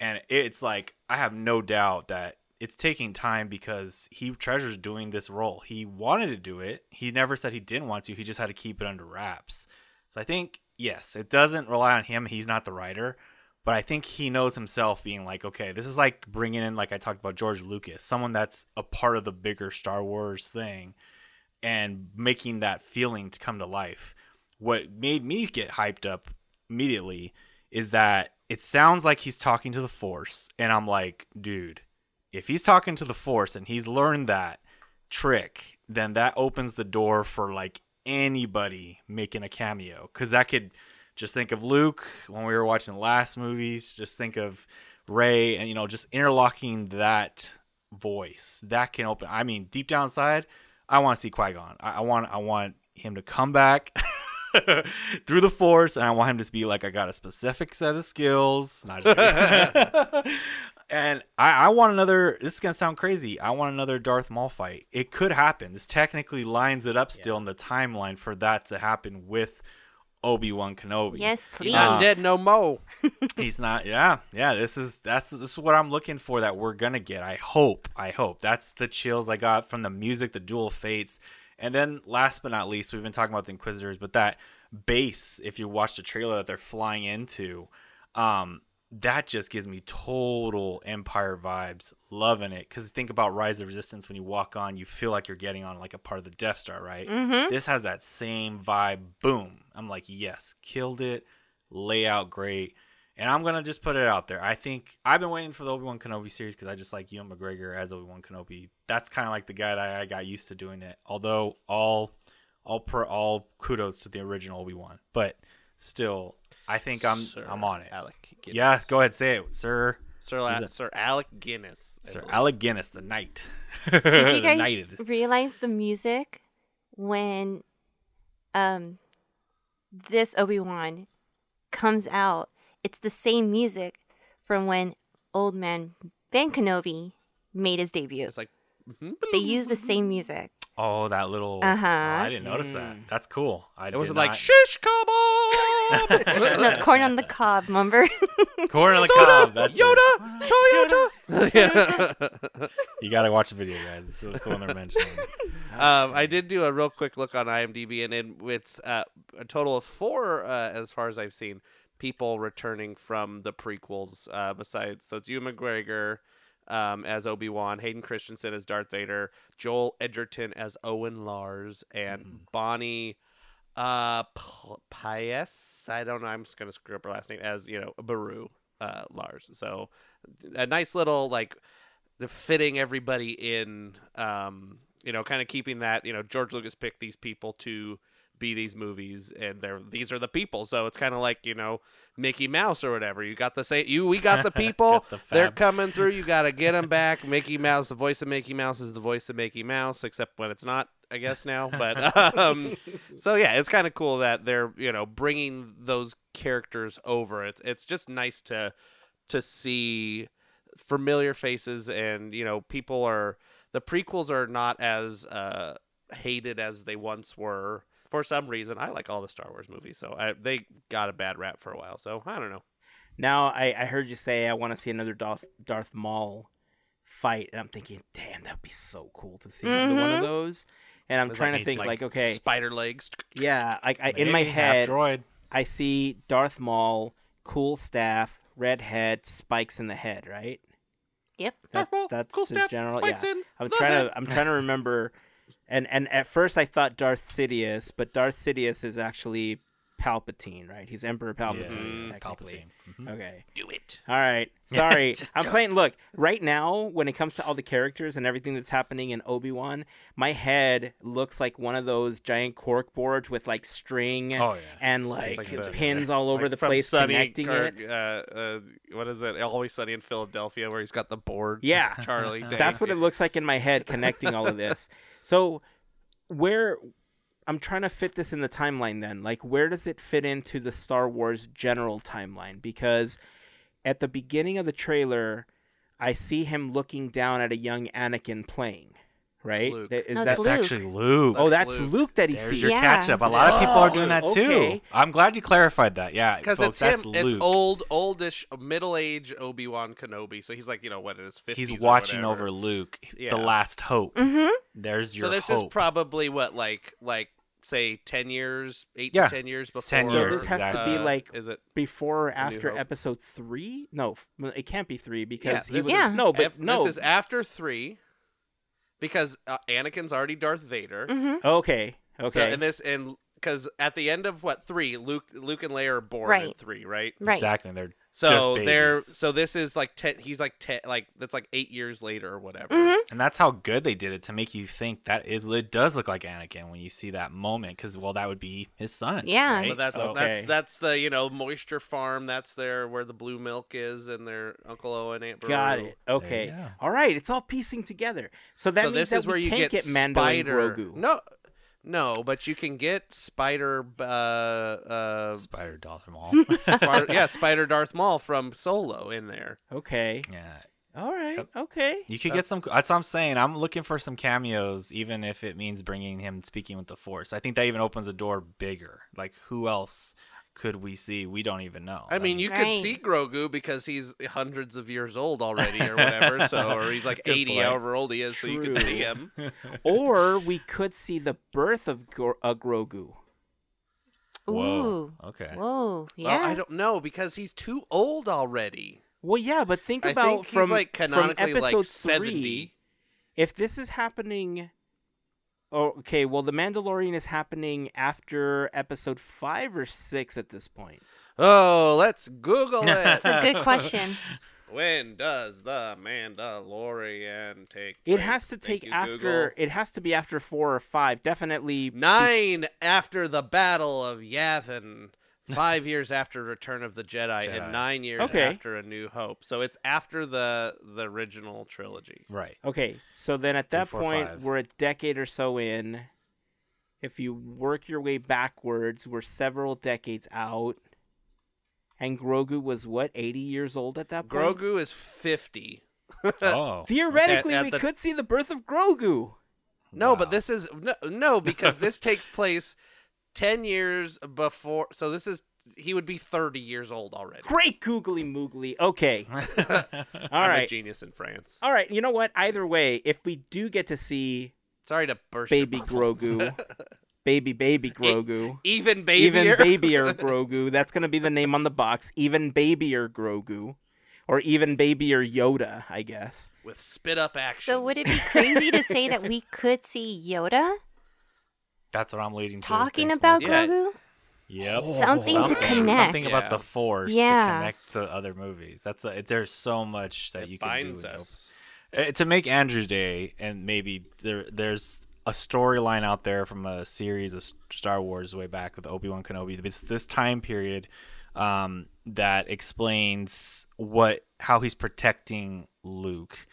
and it's like I have no doubt that it's taking time because he treasures doing this role. He wanted to do it. He never said he didn't want to. He just had to keep it under wraps. So I think yes, it doesn't rely on him. He's not the writer, but I think he knows himself being like, okay, this is like bringing in like I talked about George Lucas, someone that's a part of the bigger Star Wars thing and making that feeling to come to life. What made me get hyped up immediately is that it sounds like he's talking to the Force, and I'm like, dude, if he's talking to the Force and he's learned that trick, then that opens the door for like anybody making a cameo. Because that could just think of Luke when we were watching the last movies, just think of Rey, and you know, just interlocking that voice that can open. I mean, deep down inside, I want to see Qui Gon. I, I want, I want him to come back. *laughs* through the force, and I want him to be like, I got a specific set of skills. *laughs* *laughs* Not just and I, I want another. This is gonna sound crazy. I want another Darth Maul fight. It could happen. This technically lines it up still in the timeline for that to happen with Obi Wan Kenobi. Yes, please. Not dead no mo. *laughs* He's not. Yeah, yeah. This is that's this is what I'm looking for. That we're gonna get. I hope. I hope. That's the chills I got from the music, the Dual Fates, and then last but not least, we've been talking about the Inquisitors, but that base. If you watch the trailer that they're flying into, um, that just gives me total Empire vibes. Loving it because think about Rise of Resistance. When you walk on, you feel like you're getting on like a part of the Death Star, right? Mm-hmm. This has that same vibe. Boom. I'm like, yes, killed it. Layout great. And I'm gonna just put it out there. I think I've been waiting for the Obi Wan Kenobi series because I just like Ewan McGregor as Obi Wan Kenobi. That's kind of like the guy that I got used to doing it. Although all, all per all kudos to the original Obi Wan, but still, I think I'm Sir I'm on it. Alec Guinness. Yeah, go ahead, say it, sir. Sir, La- it- Sir Alec Guinness. Sir Alec Guinness, the knight. Did you The *laughs* guys knighted. realize the music when um this Obi Wan comes out? It's the same music from when Old Man Ben Kenobi made his debut. It's like. They use the same music. Oh, that little. Uh-huh. Oh, I didn't notice that. Mm. That's cool. I it wasn't like not- shish kebab. *laughs* no, corn on the cob, remember? *laughs* corn on the Soda, cob. That's it. Yoda, Toyota. *laughs* yeah. You gotta watch the video, guys. That's the one they're mentioning. Um, I did do a real quick look on IMDb, and it, it's uh, a total of four, uh, as far as I've seen, people returning from the prequels. Uh, besides, so it's Ewan McGregor um, as Obi Wan, Hayden Christensen as Darth Vader, Joel Edgerton as Owen Lars, and Bonnie uh, Pies. I don't know. I'm just gonna screw up her last name as you know Beru uh, Lars. So a nice little like the fitting everybody in um you know kind of keeping that you know george lucas picked these people to be these movies and they're these are the people. So it's kind of like you know mickey mouse or whatever. You got the same you we got the *laughs* people. Got the they're coming through. You got to get them *laughs* back. Mickey mouse the voice of mickey mouse is the voice of mickey mouse except when it's not i guess now. But *laughs* um so yeah it's kind of cool that they're you know bringing those characters over. It's it's just nice to to see familiar faces and you know people are the prequels are not as uh hated as they once were for some reason i like all the star wars movies so I, they got a bad rap for a while so i don't know Now I, I heard you say I want to see another Darth, Darth Maul fight, and I'm thinking, damn, that'd be so cool to see another one of Mhm. those. And I'm trying like- to think, it's like, okay, spider legs yeah, like I, in my head, droid. I see Darth Maul, cool staff, red head, spikes in the head, right? yep. That, Maul, that's cool his staff, general. spikes yeah. in I'm the trying head. to I'm trying to remember, and and at first I thought Darth Sidious, but Darth Sidious is actually Palpatine, right? He's Emperor Palpatine. it's technically. Palpatine. Mhm. Okay. Do it. All right. *laughs* Sorry. Just I'm do playing. Look, right now, when it comes to all the characters and everything that's happening in Obi Wan, my head looks like one of those giant cork boards with like string Oh, yeah. and It's like, like the- pins all over Like the place Sunny connecting or, it. Uh, uh, what is it? Always Sunny in Philadelphia, where he's got the board. Yeah. Charlie. *laughs* That's what it looks like in my head connecting all of this. *laughs* So, where I'm trying to fit this in the timeline then. Like where does it fit into the Star Wars general timeline? Because at the beginning of the trailer, I see him looking down at a young Anakin playing, right? Luke. That- Is No, that That's Luke. actually Luke. Oh, That's that's Luke. Luke, that he There's sees. your Yeah. catch up. A lot of people are doing that Oh, too. okay. I'm glad you clarified that. Yeah, Because folks, it's that's him. Luke. It's old, oldish, middle-age Obi Wan Kenobi. So he's like, you know, what in his fifties. He's watching over Luke, Yeah. the last hope. Mm-hmm. There's your So this hope. is probably what, like, like say ten years, eight Yeah. to ten years before. 10 years, So years, this has to exactly. be uh, like Is it? before or after episode three? No, it can't be three Yeah, because he this was Yeah. no, but F- no. This is after three, because uh, Anakin's already Darth Vader. Mm-hmm. okay, So, okay. and this and because at the end of what three, Luke, Luke and Leia are born Right. at three, right? Right. exactly. They're So Just they're so this is like ten. He's like ten, like that's like eight years later or whatever. Mhm. and that's how good they did it to make you think that is it does look like Anakin when you see that moment because well that would be his son. Yeah. right? But that's So- Okay. that's that's the you know moisture farm. That's their where the blue milk is, and their Uncle Owen Aunt Beru. Got it. Okay. go. All right. It's all piecing together. So that so means this that is where we you can't get, get, Mando Spider. and Grogu. No, no, but you can get Spider. Uh, uh, Spider Darth Maul. *laughs* Spar- yeah, Spider Darth Maul from Solo in there. Okay. yeah, All right. Yep. Okay. you could get some. That's what I'm saying. I'm looking for some cameos, even if it means bringing him speaking with the Force. I think that even opens the door bigger. Like who else could we see? We don't even know. I mean, you Right. could see Grogu because he's hundreds of years old already, or whatever. *laughs* so, or he's like Good eighty, point. however old he is, so you could True. see him. *laughs* or we could see the birth of Gro- uh, Grogu. Whoa. Ooh. Okay. Whoa. Yeah. Well, I don't know because he's too old already. Well, yeah, but think I about think he's from like from canonically episode like three. If this is happening, okay. Well, the Mandalorian is happening after episode five or six at this point. Oh, let's Google it. *laughs* That's a good question. *laughs* when does the Mandalorian take? It place? has to Thank take you, after. Google. It has to be after four or five. Definitely nine after the Battle of Yavin. *laughs* Five years after Return of the Jedi, Jedi. and nine years Okay. after A New Hope. So it's after the the original trilogy. Right. Okay, so then at that four, point, five. we're a decade or so in. If you work your way backwards, we're several decades out. And Grogu was what, 80 years old at that point? Grogu is fifty. *laughs* *laughs* Oh. Theoretically, At- at we the- could see the birth of Grogu. No, but this is no, no because this takes place ten years before. So this is he would be thirty years old already. Great googly moogly. Okay. *laughs* *laughs* All I'm a genius in France. All right. You know what? Either way, if we do get to see Sorry to burst. your baby bubble. Grogu, *laughs* baby, baby Grogu. even baby, even babier Grogu. That's gonna be the name on the box. Even babier Grogu, or even babier Yoda, I guess. with spit up action. So would it be crazy to say that we could see Yoda That's what I'm leading to. talking Thanks, about Melissa. Grogu? Yep. Something to connect. Something about Yeah. the force Yeah. to connect to other movies. That's a, there's so much that It you can do. binds in us. Uh, to make Andrew's Day, and maybe there there's a storyline out there from a series of Star Wars way back with Obi Wan Kenobi. It's this time period um, that explains what how he's protecting Luke,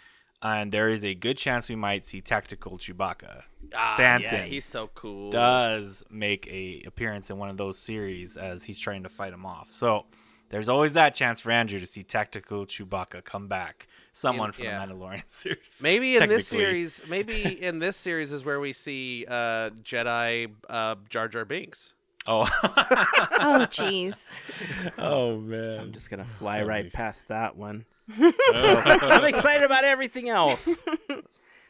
and there is a good chance we might see tactical Chewbacca. Ah, Santons yeah, he's so cool. does make a appearance in one of those series as he's trying to fight him off. So there's always that chance for Andrew to see tactical Chewbacca come back. Someone In- from yeah. the Mandalorian *laughs* series. Maybe in this series, maybe *laughs* in this series is where we see uh, Jedi uh, Jar Jar Binks. Oh. Oh, jeez. *laughs* oh man. I'm just gonna fly That'd right past that one. *laughs* I'm excited *laughs* about everything else.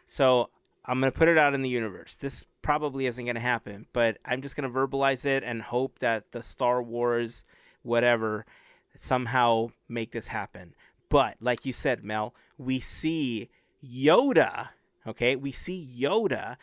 So I'm gonna put it out in the universe. This probably isn't gonna happen, but I'm just gonna verbalize it and hope that the Star Wars, whatever, somehow make this happen. But like you said, Mel, we see Yoda. Okay, we see Yoda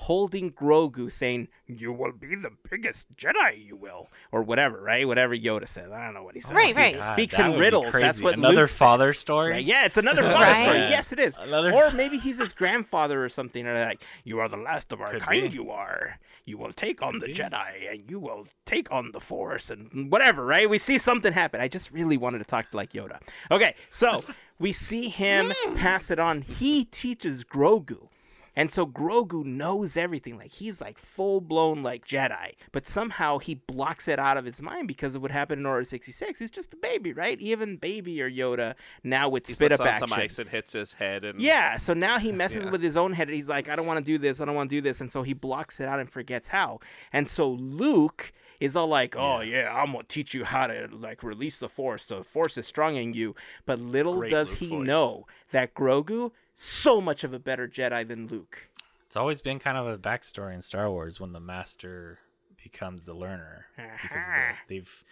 holding Grogu, saying, "You will be the biggest Jedi, you will," or whatever, right? Whatever Yoda says. I don't know what he says. Right, He right. God, speaks that in riddles. That's what another Luke said. father story. Right, Yeah, it's another father Right. story. Yes, it is. Another- Or maybe he's his grandfather or something. Or like, you are the last of our Could kind. be. You are. You will take on the Jedi, and you will take on the Force, and whatever. Right? We see something happen. I just really wanted to talk to like Yoda. Okay, so we see him hmm. pass it on. He teaches Grogu. And so Grogu knows everything. Like he's like full blown like Jedi. But somehow he blocks it out of his mind because of what happened in Order 66. He's just a baby, right? Even baby or Yoda now with spit up on action. some ice and hits his head, and Yeah, so now he messes Yeah. with his own head. He's like, I don't want to do this. I don't want to do this. And so he blocks it out and forgets how. And so Luke is all like, oh, yeah, I'm going to teach you how to like release the force. The force is strong in you. But little Great does he voice. know that Grogu, so much of a better Jedi than Luke. It's always been kind of a backstory in Star Wars when the master becomes the learner *laughs* because the, they've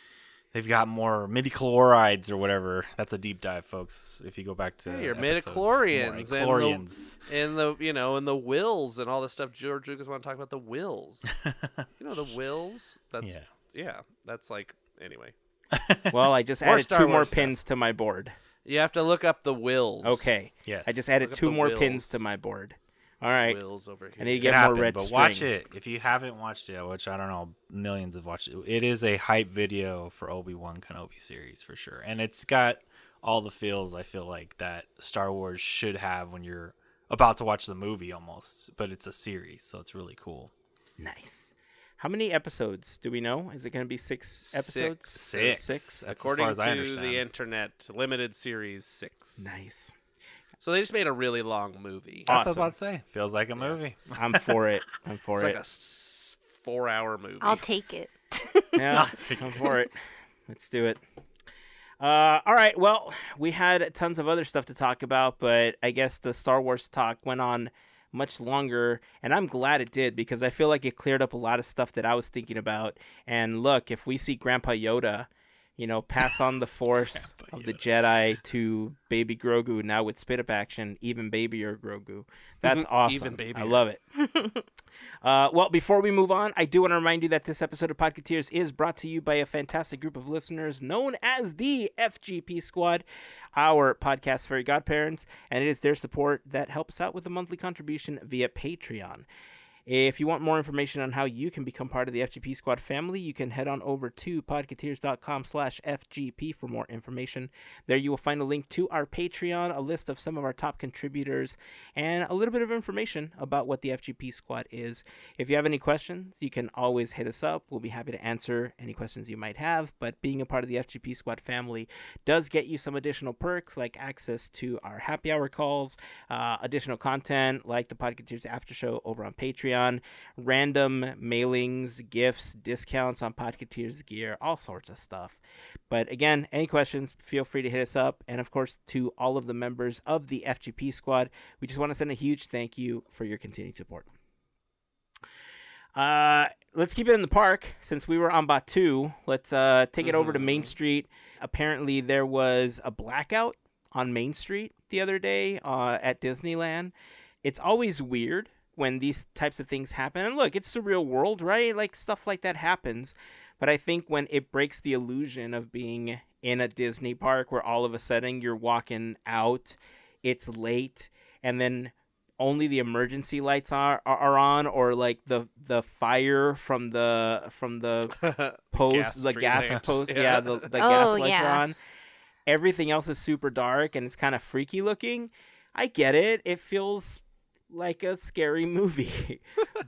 they've got more midichlorians or whatever. That's a deep dive, folks. If you go back to Yeah, your episode- midichlorians more and the- and the you know and the Whills and all this stuff. George Lucas want to talk about the Whills. *laughs* you know the Whills. That's Yeah. yeah. That's like anyway. *laughs* Well, I just added Star two more stuff. pins to my board. You have to look up the Whills. Okay. Yes. I just added Look up two the more pins to my board. All right. Whills over here. I need to It get can more happen, red but string. watch it if you haven't watched it, which I don't know, millions have watched it. It is a hype video for Obi Wan Kenobi series for sure, and it's got all the feels I feel like that Star Wars should have when you're about to watch the movie almost, but it's a series, so it's really cool. Nice. How many episodes do we know? Is it going to be six episodes? Six. Six. That's According as far as I to understand. the internet, limited series six. Nice. So they just made a really long movie. That's what I was about to say. Feels like a movie. *laughs* I'm for it. I'm for It's it. like a s- four-hour movie. I'll take it. *laughs* yeah, *laughs* I'll take I'm for it. Let's do it. Uh, all right. Well, we had tons of other stuff to talk about, but I guess the Star Wars talk went on much longer, and I'm glad it did because I feel like it cleared up a lot of stuff that I was thinking about. And look, if we see Grandpa Yoda, you know, pass on the *laughs* Force of the Jedi to Baby Grogu now with spit up action, even babier Grogu. That's awesome. Even I love it. *laughs* Uh, well, before we move on, I do want to remind you that this episode of Podcateers is brought to you by a fantastic group of listeners known as the FGP Squad, our podcast fairy godparents, and it is their support that helps out with a monthly contribution via Patreon. If you want more information on how you can become part of the FGP Squad family, you can head on over to podcateers.com slash FGP for more information. There you will find a link to our Patreon, a list of some of our top contributors, and a little bit of information about what the FGP Squad is. If you have any questions, you can always hit us up. We'll be happy to answer any questions you might have. But being a part of the FGP Squad family does get you some additional perks like access to our happy hour calls, uh, additional content like the Podcateers After Show over on Patreon, random mailings, gifts, discounts on Podcateers gear, all sorts of stuff. But again, any questions, feel free to hit us up. And of course, to all of the members of the FGP Squad, we just want to send a huge thank you for your continued support. Uh, let's keep it in the park since we were on Batuu. Let's uh, take it over to Main Street. Apparently, there was a blackout on Main Street the other day uh, at Disneyland. It's always weird when these types of things happen. And look, it's the real world, right? Like stuff like that happens. But I think when it breaks the illusion of being in a Disney park where all of a sudden you're walking out, it's late, and then only the emergency lights are, are, are on or like the the fire from the from the *laughs* post Gas the street gas lamps, post *laughs* yeah, yeah. the, the oh, gas Oh, lights are on everything else is super dark and it's kind of freaky looking i get it it feels like a scary *laughs* movie.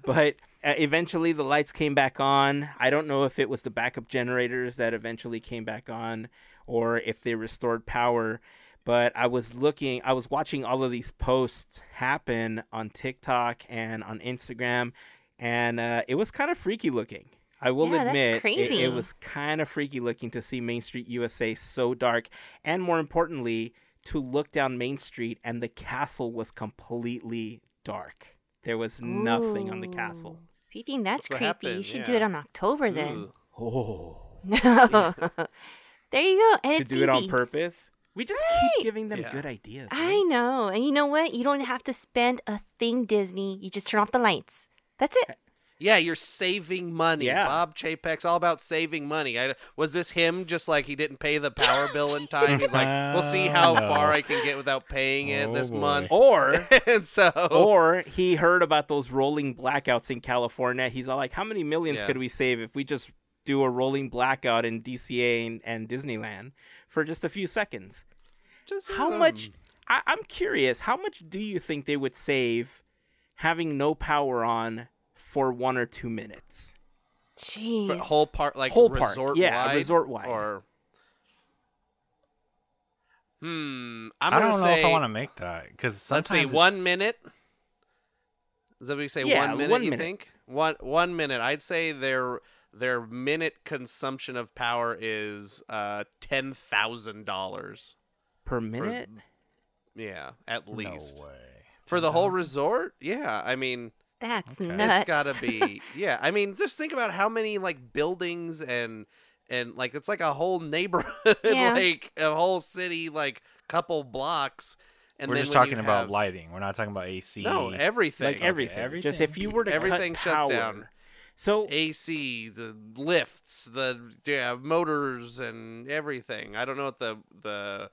But uh, eventually the lights came back on. I don't know if it was the backup generators that eventually came back on or if they restored power but I was looking, I was watching all of these posts happen on TikTok and on Instagram, and uh, it was kind of freaky looking. I will Yeah, admit, it- It, was kind of freaky looking to see Main Street USA so dark, and more importantly, to look down Main Street and the castle was completely dark. There was nothing on the castle. Ooh. If you think that's, That's what creepy, you happened, should do yeah. it in October then. Ooh. Oh, *laughs* there you go. And to it's do it on easy. purpose. We just Right. keep giving them Yeah. good ideas. I know. And you know what? You don't have to spend a thing, Disney. You just turn off the lights. That's it. Yeah, you're saving money. Yeah. Bob Chapek's all about saving money. I, was this him just like he didn't pay the power *laughs* bill in time? He's like, we'll see how No. far I can get without paying it Oh, this boy. month. Or *laughs* and so, or he heard about those rolling blackouts in California. He's all like, "How many millions Yeah. could we save if we just do a rolling blackout in DCA and, and Disneyland for just a few seconds?" just, How um, much? I, I'm curious. How much do you think they would save having no power on for one or two minutes? Jeez. for whole part like Whole park, resort yeah, wide, resort-wide. or. Hmm. I'm I don't know if I want to make that because Let's say sometimes one minute. Is that what you say? Yeah, one minute. one you minute. think one one minute? I'd say their their minute consumption of power is uh ten thousand dollars. Per minute? Yeah, at no least way for the whole resort. Yeah, I mean That's Okay. nuts. it's gotta *laughs* be. Yeah, I mean just think about how many like buildings and and like it's like a whole neighborhood, *laughs* Yeah. like a whole city, like couple blocks. And We're just talking about have- lighting. We're not talking about AC. No, everything. Like everything. Just if you were to Everything cut shuts power, down. So AC, the lifts, the yeah, motors, and everything. I don't know what the the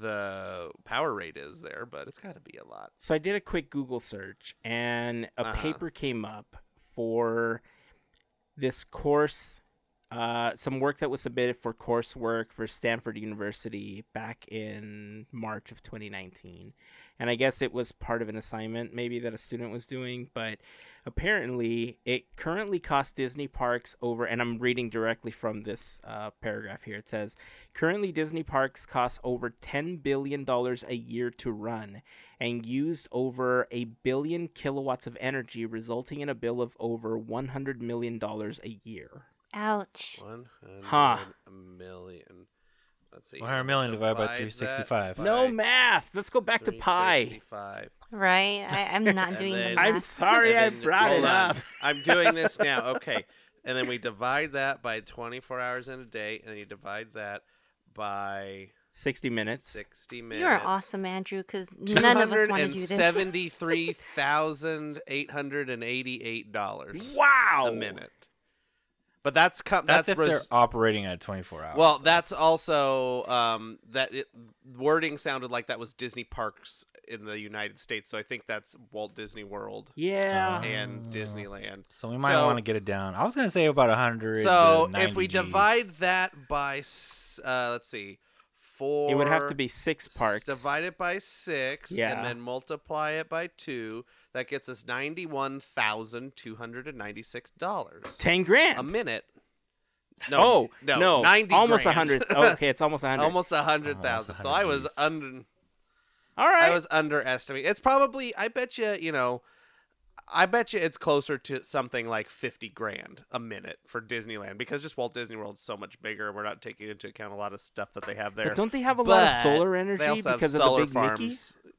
the power rate is there, but it's got to be a lot. So I did a quick Google search, and a Uh-huh. paper came up for this course, uh, some work that was submitted for coursework for Stanford University back in March of 2019. And I guess it was part of an assignment maybe that a student was doing, but apparently it currently costs Disney parks over, and I'm reading directly from this uh, paragraph here. It says, currently Disney parks cost over $10 billion a year to run and used over a billion kilowatts of energy, resulting in a bill of over $100 million a year. Ouch. One hundred Huh. million. Let's see. 100 million divided by Divide that 365. No math. Let's go back to pi. Right? I, I'm not And doing the math. I'm sorry I And then- brought it hold on. up. I'm doing this now. *laughs* Okay. And then we divide that by 24 hours in a day, and then you divide that by 60 minutes. 60 minutes. You're awesome, Andrew, because none of us want to do this. Seventy-three thousand eight hundred and eighty-eight dollars Wow. a minute. But that's com- That's, that's, if they're operating at 24 hours. well, though. that's also um, that it, wording sounded like that was Disney parks in the United States. So I think that's Walt Disney World Yeah. and Oh. Disneyland. So we might So- want to get it down. I was gonna say about 100. So if we Gs. divide that by, uh, let's see, four. it would have to be six parts. Divide it by six, Yeah. and then multiply it by two. That gets us ninety-one thousand two hundred and ninety-six dollars 10 grand. a minute. No, oh, no, no. ninety. almost a grand. 100. *laughs* okay, it's almost a 100. almost a hundred Almost thousand. a So I was under. All right. I was underestimating. It's probably. I bet you. You know. I bet you it's closer to something like fifty grand a minute for Disneyland because just Walt Disney World's so much bigger. We're not taking into account a lot of stuff that they have there. but don't they have a lot of But solar they energy also have because of solar the big farms, Mickey?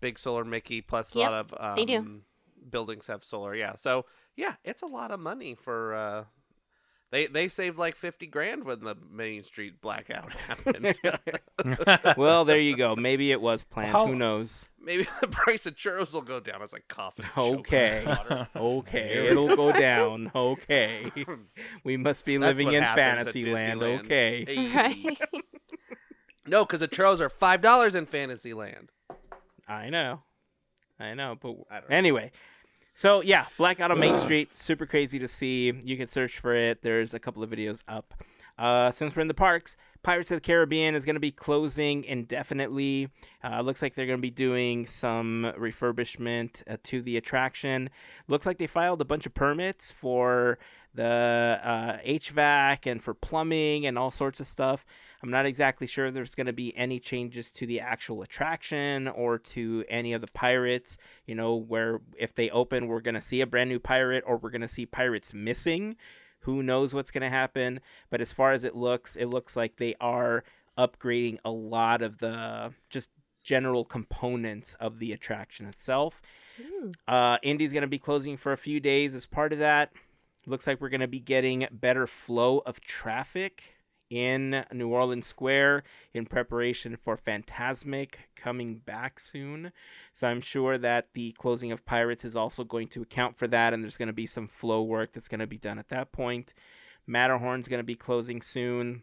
Big solar Mickey, plus a lot of um, they do. buildings have solar. Yeah, so yeah, it's a lot of money for. Uh, they they saved like fifty grand when the Main Street blackout *laughs* happened. *laughs* well, there you go. Maybe it was planned. How- Who knows? Maybe *laughs* the price of churros will go down as I cough. and choke on Okay. Okay. It'll go down. Okay. We must be That's living in happens at Fantasyland. Okay. Hey. Right? No, because the churros are five dollars in Fantasyland. I know. I know. But I don't know. So yeah, Blackout on Main Street, super crazy to see. You can search for it. There's a couple of videos up. Uh, since we're in the parks, Pirates of the Caribbean is going to be closing indefinitely. Uh, looks like they're going to be doing some refurbishment uh, to the attraction. Looks like they filed a bunch of permits for the uh, HVAC and for plumbing and all sorts of stuff. I'm not exactly sure there's going to be any changes to the actual attraction or to any of the pirates. You know, where if they open, we're going to see a brand new pirate or we're going to see pirates missing. Who knows what's going to happen? But as far as it looks, it looks like they are upgrading a lot of the just general components of the attraction itself. Uh, Indy's going to be closing for a few days as part of that. Looks like we're going to be getting better flow of traffic in New Orleans Square in preparation for Fantasmic coming back soon. So I'm sure that the closing of Pirates is also going to account for that, and there's going to be some flow work that's going to be done at that point. Matterhorn's going to be closing soon.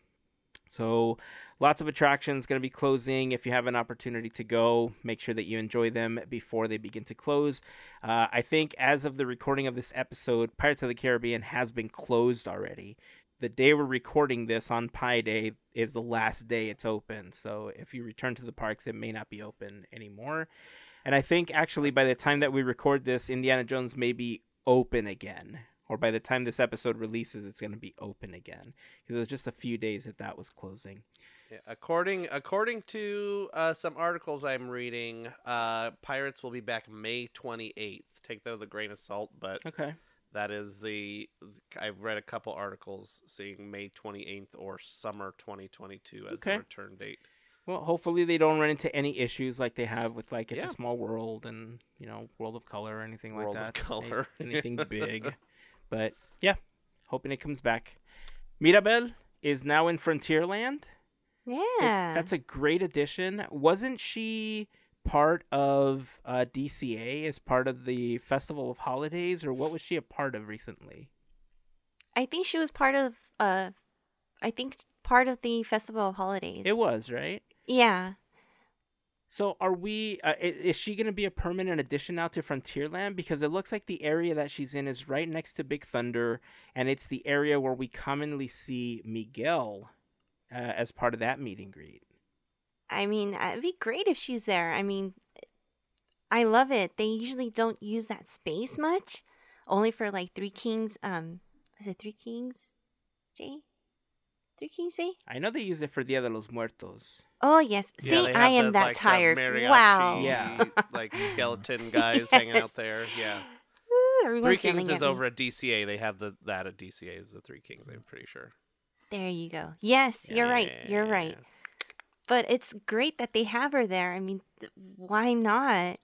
So lots of attractions going to be closing. If you have an opportunity to go, make sure that you enjoy them before they begin to close. Uh, I think as of the recording of this episode, Pirates of the Caribbean has been closed already. The day we're recording this on Pi Day is the last day it's open. So if you return to the parks, it may not be open anymore. And I think actually by the time that we record this, Indiana Jones may be open again or by the time this episode releases, it's going to be open again because it was just a few days that that was closing. Yeah, according according to uh, some articles I'm reading, uh, Pirates will be back May 28th. Take that with a grain of salt, but Okay. That is the I've read a couple articles saying May 28th or summer 2022 as Okay. the return date. Well, hopefully they don't run into any issues like they have with like It's Yeah. a Small World and you know World of Color or anything like that. World of. Color. *laughs* Anything big, but yeah, hoping it comes back. Mirabel is now in Frontierland. It- Yeah. that's a great addition. Wasn't she part of uh, DCA as part of the Festival of Holidays, or what was she a part of recently? I think she was part of uh I think part of the Festival of Holidays. It was right. yeah. So are we? Uh, is she going to be a permanent addition now to Frontierland? Because it looks like the area that she's in is right next to Big Thunder, and it's the area where we commonly see Miguel uh, as part of that meet and greet. I mean, it'd be great if she's there. I mean, I love it. They usually don't use that space much, only for like Three Kings. Um, is it Three Kings? Jay, Three Kings Jay? I know they use it for Dia de los Muertos. Oh yes. Yeah, See, I am the, that like, the tired. mariachi, wow. Yeah. *laughs* like skeleton *laughs* guys hanging out there. Yeah, Ooh, everyone's Three Kings is at over at DCA. They have the that at DCA is the Three Kings. I'm pretty sure. There you go. Yes, Yeah, you're yeah, right. yeah, You're yeah, right. But it's great that they have her there. I mean, th- why not?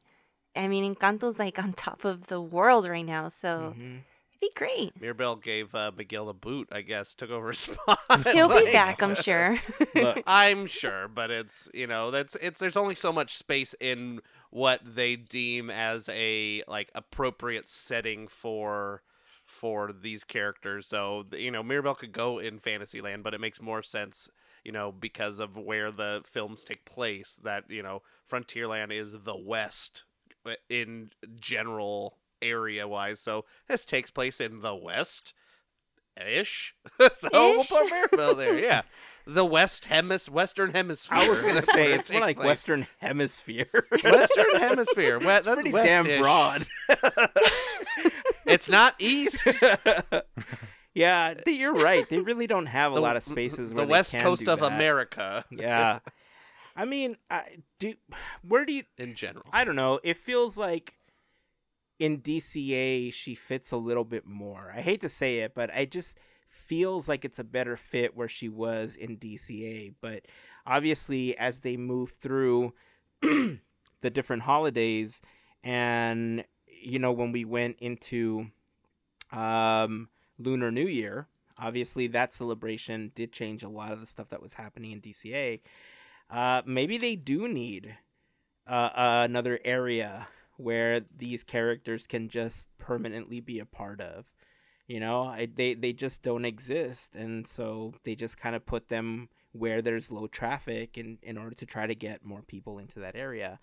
I mean, Encanto's like *laughs* on top of the world right now, so Mhm. it'd be great. Mirabel gave uh, Miguel a boot. I guess took over *laughs* his spot. He'll be back, I'm sure. *laughs* Look, I'm sure, but it's you know that's it's there's only so much space in what they deem as a like appropriate setting for for these characters. So you know Mirabel could go in Fantasyland, but it makes more sense you know because of where the films take place that you know Frontierland is the West uh, in general area wise. So this takes place in the West. *laughs* Ish, so *laughs* we'll Ish? put Mirabel there. Yeah, the West hemis Western Hemisphere. I was gonna say it's more like place. Western Hemisphere. *laughs* Western Hemisphere. We- that's pretty damn west-ish. broad. It's not east. Yeah, *laughs* you're right. They really don't have a The- lot of spaces The west coast of that. America Yeah, *laughs* I mean, I do. Where do you? in general. I don't know. It feels like in DCA she fits a little bit more. I hate to say it, but I just feels like it's a better fit where she was in DCA. But obviously, as they move through *clears throat* the different holidays, and you know, when we went into um, Lunar New Year, obviously that celebration did change a lot of the stuff that was happening in DCA. Uh, maybe they do need uh, another area where these characters can just permanently be a part of. You know, I, they they just don't exist, and so they just kind of put them where there's low traffic, in in order to try to get more people into that area.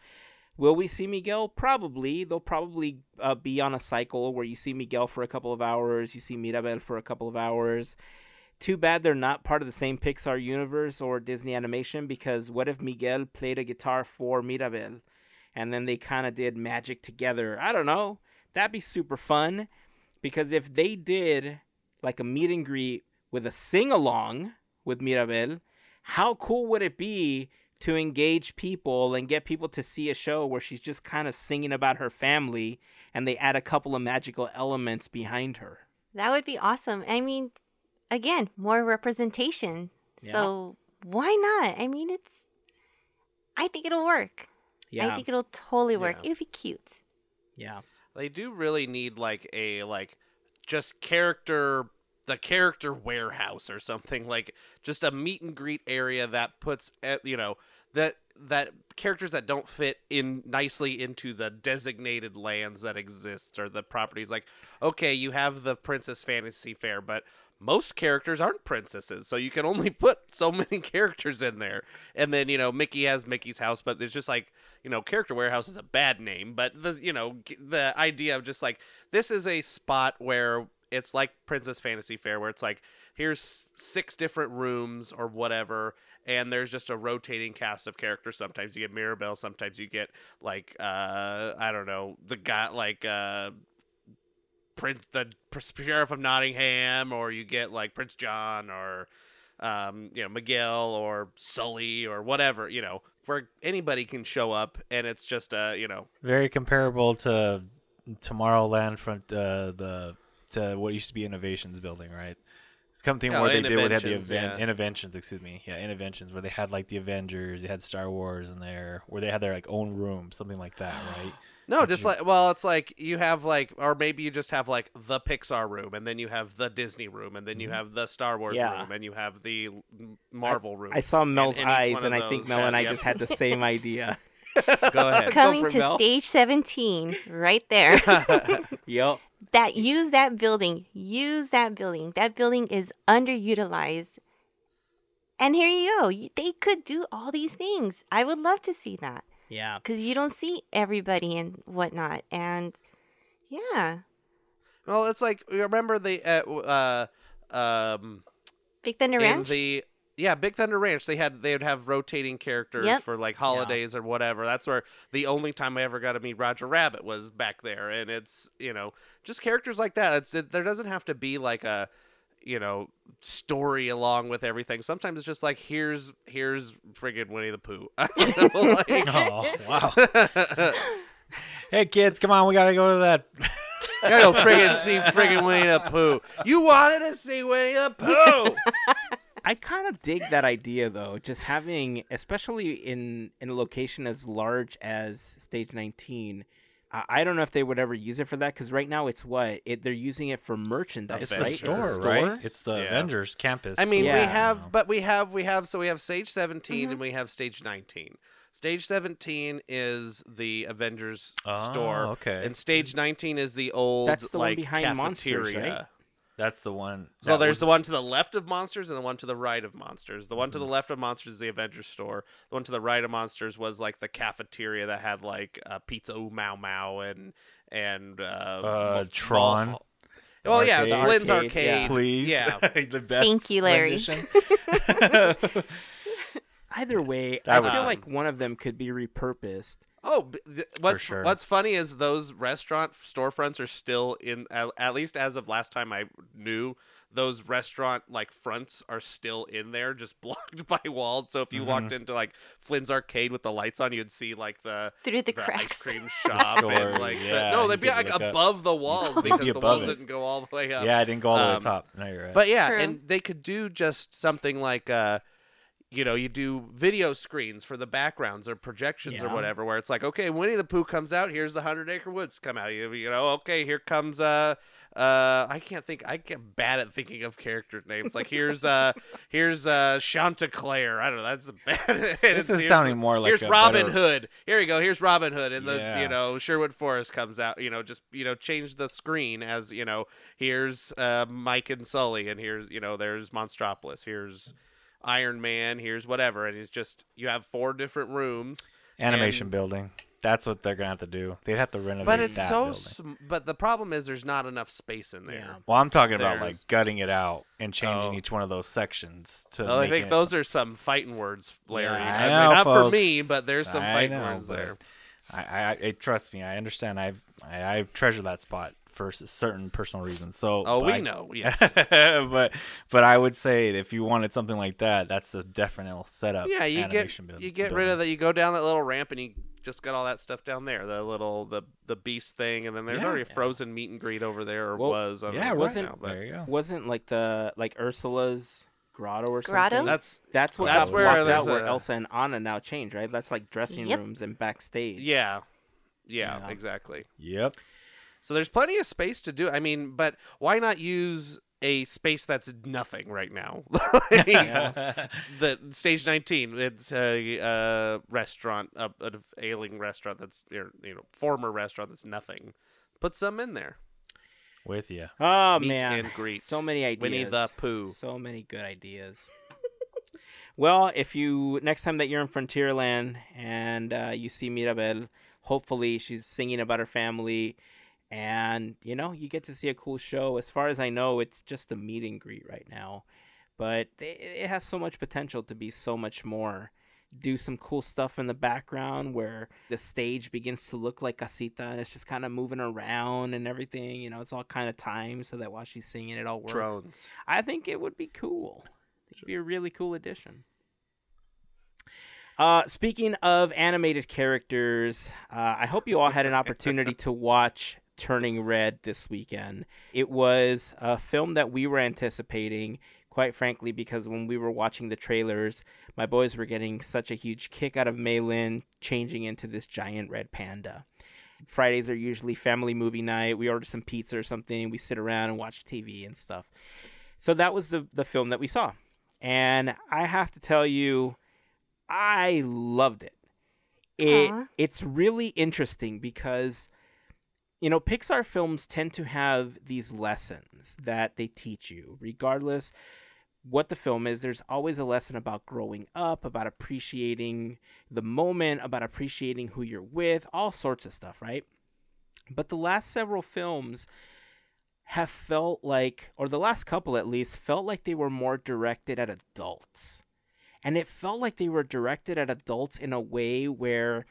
Will we see Miguel? Probably. They'll probably uh, be on a cycle where you see Miguel for a couple of hours, you see Mirabel for a couple of hours. Too bad they're not part of the same Pixar universe or Disney animation because what if Miguel played a guitar for Mirabel and then they kind of did magic together? I don't know. That'd be super fun because if they did like a meet and greet with a sing along with Mirabel, how cool would it be to engage people and get people to see a show where she's just kind of singing about her family and they add a couple of magical elements behind her? that would be awesome. I mean, again, more representation. Yeah. So why not? I mean, it's. I think it'll work. Yeah. I think it'll totally work. Yeah. It'd be cute. yeah. They do really need like a like just character the character warehouse or something like just a meet and greet area that puts eh, you know that that characters that don't fit in nicely into the designated lands that exist or the properties. Like okay you have the princess fantasy fair but most characters aren't princesses so you can only *laughs* put so many characters in there. And then you know mickey has mickey's house but it's just like you know character warehouse is a bad name but the you know the idea of just like this is a spot where it's like princess fantasy fair where it's like here's six different rooms or whatever and there's just a rotating cast of characters. Sometimes you get mirabel sometimes you get like uh i don't know the guy like uh prince the sheriff of nottingham or you get like prince john or um you know miguel or sully or whatever you know where anybody can show up and it's just uh you know. Very comparable to Tomorrowland from uh, the to what used to be Innovations building, right? It's something Oh, where they did where they had the Innoventions, event yeah. Innoventions, excuse me, yeah, Innoventions, where they had like the Avengers, they had Star Wars in there, where they had their like own room, something like that, right? *gasps* No, That's just your- like well, it's like you have like, or maybe you just have like the Pixar room, and then you have the Disney room, and then you mm-hmm. have the Star Wars Yeah. room, and you have the Marvel room. I saw Mel's and each eyes, and I think Mel and I just had the same *laughs* idea. *laughs* Go ahead. Coming for to Mel. stage 17, right there. *laughs* Yep. that use that building. Use that building. That building is underutilized. And here you go. They could do all these things. I would love to see that Yeah. because you don't see everybody and whatnot. And yeah, Well, it's like remember the uh, uh um Big Thunder in Ranch. the yeah Big Thunder Ranch they had they would have rotating characters Yep. for like holidays or whatever. That's where the only time I ever got to meet Roger Rabbit was back there, and it's you know just characters like that. It's it, there doesn't have to be like a you know story along with everything. Sometimes it's just like here's here's friggin' Winnie the Pooh. *laughs* I don't know, *laughs* like- Oh wow! *laughs* hey kids, come on, we gotta go to that. I gotta go friggin' see friggin' Winnie the Pooh. You wanted to see Winnie the Pooh. I kind of dig that idea though, just having, especially in in a location as large as Stage 19. I I don't know if they would ever use it for that because right now it's what it, they're using it for merchandise, It's Right? the It's store, It's a right? It's the Yeah. Avengers campus. I mean, we have, but we have, we have, so we have stage 17 mm-hmm. and we have stage 19. Stage 17 is the Avengers Oh, store. okay. And stage 19 is the old, That's the one like, behind Monsters, cafeteria. right? That's the one. So there's was- the one to the left of Monsters and the one to the right of Monsters. The one to the left of Monsters is the Avengers store. The one to the right of Monsters was like the cafeteria that had like uh, pizza Oom Mow Mow and and uh, Uh, Mall- Tron. Mall- Well, yeah, Arcade. Flynn's Arcade, arcade. yeah. please. Yeah. *laughs* the best. Thank you, Larry. *laughs* *laughs* Either way, That I was- feel like one of them could be repurposed. Oh, th- what's sure. what's funny is those restaurant storefronts are still in. At, at least as of last time I knew, those restaurant like fronts are still in there, just *laughs* blocked by walls. So if you walked into like Flynn's arcade with the lights on, you'd see like the Through the ice cracks. cream *laughs* shop and stores, like the- no, they'd be like look up. above the walls *laughs* They'd because be the above walls it. didn't go all the way up. yeah, I didn't go all the way to Um, the top. No, you're right. But yeah, True. and they could do just something like uh you know, you do video screens for the backgrounds or projections or whatever, where it's like, okay, Winnie the Pooh comes out. Here's the Hundred Acre Woods come out. You, you know, okay, here comes uh, uh, I can't think. I get bad at thinking of character names. Like here's uh, *laughs* here's uh, Chanticleer. I don't know. That's a bad. *laughs* This is sounding more like here's Robin better- Hood. Here you go. Here's Robin Hood, and the you know Sherwood Forest comes out. You know, just you know change the screen as you know. Here's uh, Mike and Sully, and here's you know there's Monstropolis. Here's Iron Man. Here's whatever, and it's just you have four different rooms. Animation and- building. That's what they're gonna have to do. They'd have to renovate But it's that so. building. Sm- but the problem is there's not enough space in there. Yeah. Well, I'm talking about like gutting it out and changing Oh. each one of those sections to. Well, I think it those some- are some fighting words, Larry. Yeah, I I mean, know, not for me, but there's some I fighting know, words there. I, I, I trust me. I understand. I've, I, I treasure that spot for certain personal reasons. So, Oh, we I- know. *laughs* yeah. but, but I would say if you wanted something like that, that's the definite setup. Yeah, you get build- you get rid of that. You go down that little ramp and you just got all that stuff down there. The little the the beast thing, and then there's Yeah. already a frozen meet and greet over there, or Well, was. I don't Yeah, know right now, there you go. Wasn't like the like Ursula's grotto or Grotto? something? that's That's what That's got where blocked out there's where Elsa and Anna now change, right? That's like dressing Yep. rooms and backstage. yeah, yeah, Yeah. exactly. Yep. So there's plenty of space to do. I mean, but why not use a space that's nothing right now. *laughs* *laughs* the stage 19, it's a uh, restaurant, a, an ailing restaurant that's you know former restaurant that's nothing. Put some in there. With you. Oh Meet man, and greet. so many ideas. Winnie the Pooh. So many good ideas. well, if you next time that you're in Frontierland and uh, you see Mirabel, hopefully she's singing about her family, and you know you get to see a cool show. As far as I know, it's just a meet and greet right now, but it, has so much potential to be so much more. Do some cool stuff in the background where the stage begins to look like casita and it's just kind of moving around and everything. You know, it's all kind of timed so that while she's singing, it all works. Drones. I think it would be cool. It'd be a really cool addition. Uh, speaking of animated characters, uh, I hope you all had an *laughs* opportunity to watch Turning Red this weekend. It was a film that we were anticipating, quite frankly, because when we were watching the trailers, my boys were getting such a huge kick out of Meilin changing into this giant red panda. Fridays are usually family movie night. We order some pizza or something. We sit around and watch TV and stuff. So that was the the film that we saw, and I have to tell you, I loved it. It it's really interesting because you know Pixar films tend to have these lessons that they teach you, regardless what the film is. There's always a lesson about growing up, about appreciating the moment, about appreciating who you're with, all sorts of stuff, right? But the last several films have felt like, or the last couple at least, felt like they were more directed at adults. And it felt like they were directed at adults in a way where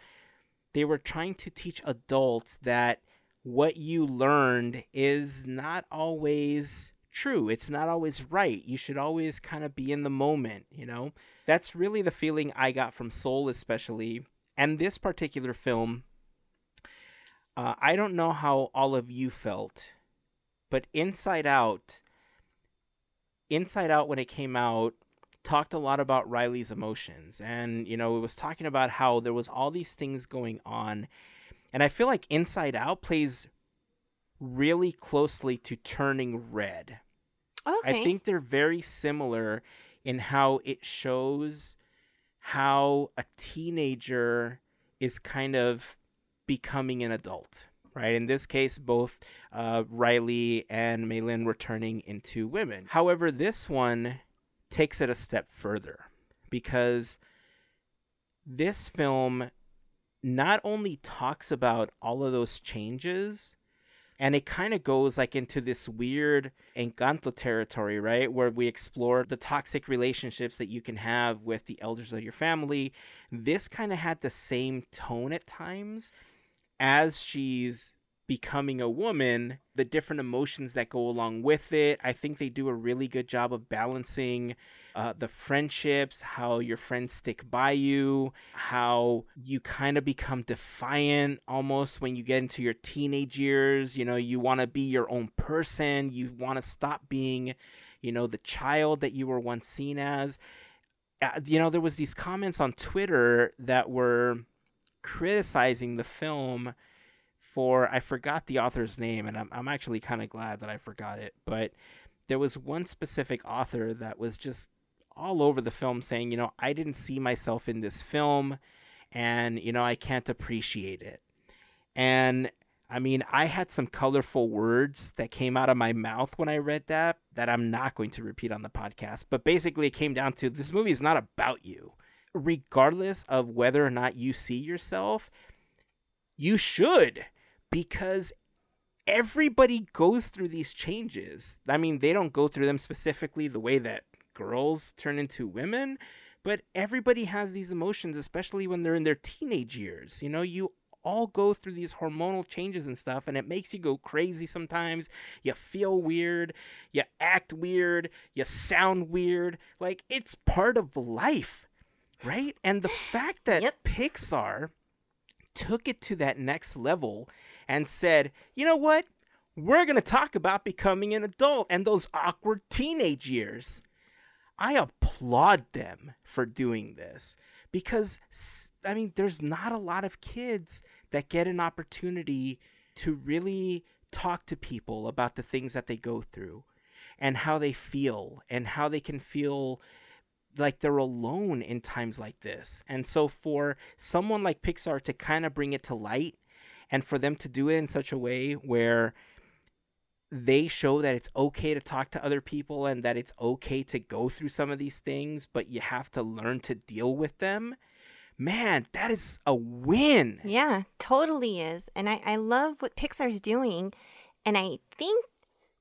they were trying to teach adults that what you learned is not always true. It's not always right. You should always kind of be in the moment, you know? That's really the feeling I got from Soul, especially. And this particular film, uh, I don't know how all of you felt, but Inside Out, Inside Out, when it came out, talked a lot about Riley's emotions. And, you know, it was talking about how there was all these things going on. And I feel like Inside Out plays really closely to Turning Red. Okay. I think they're very similar in how it shows how a teenager is kind of becoming an adult, right? In this case, both uh, Riley and Meilin were turning into women. However, this one takes it a step further because this film not only talks about all of those changes and it kind of goes like into this weird encanto territory right? Where we explore the toxic relationships that you can have with the elders of your family. This kind of had the same tone at times as she's becoming a woman the different emotions that go along with it i think they do a really good job of balancing uh, the friendships, how your friends stick by you, how you kind of become defiant almost when you get into your teenage years. You know, you want to be your own person, you want to stop being, you know, the child that you were once seen as. Uh, you know, there was these comments on Twitter that were criticizing the film for I forgot the author's name, and I'm I'm actually kind of glad that I forgot it, but there was one specific author that was just all over the film saying, you know, I didn't see myself in this film and, you know, I can't appreciate it. And I mean, I had some colorful words that came out of my mouth when I read that that I'm not going to repeat on the podcast. But basically, it came down to this movie is not about you. Regardless of whether or not you see yourself, you should because everybody goes through these changes. I mean, they don't go through them specifically the way that girls turn into women, but everybody has these emotions, especially when they're in their teenage years. You know, you all go through these hormonal changes and stuff, and it makes you go crazy sometimes. You feel weird, you act weird, you sound weird. Like, it's part of life, right? And the fact that Yep. Pixar took it to that next level and said, you know what? We're going to talk about becoming an adult and those awkward teenage years. I applaud them for doing this because, I mean, there's not a lot of kids that get an opportunity to really talk to people about the things that they go through. and how they feel and how they can feel like they're alone in times like this. And so for someone like Pixar to kind of bring it to light and for them to do it in such a way where they show that it's okay to talk to other people and that it's okay to go through some of these things, but you have to learn to deal with them. Man, that is a win. Yeah, totally is. And I, I love what Pixar's doing. And I think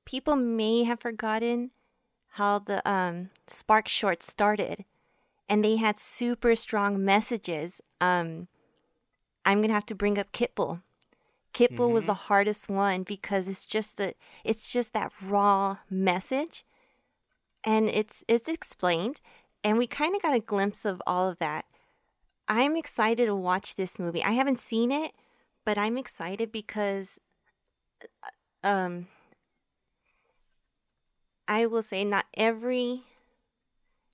people may have forgotten how the um, Spark short started. And they had super strong messages. Um, I'm going to have to bring up Kitbull. Kitbull was Mhm. the hardest one because it's just a it's just that raw message and it's it's explained and we kind of got a glimpse of all of that. I'm excited to watch this movie. I haven't seen it, but I'm excited because um I will say not every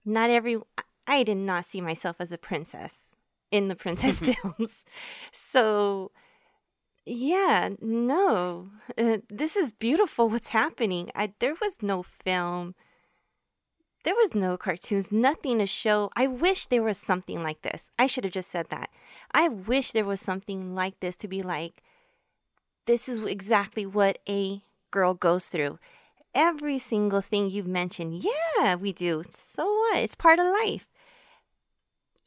not every I did not see myself as a princess in the *laughs* princess films. So yeah, no. Uh, this is beautiful what's happening. I there was no film. There was no cartoons, nothing to show. I wish there was something like this. I should have just said that. I wish there was something like this to be like this is exactly what a girl goes through. Every single thing you've mentioned, yeah, we do. So what? It's part of life.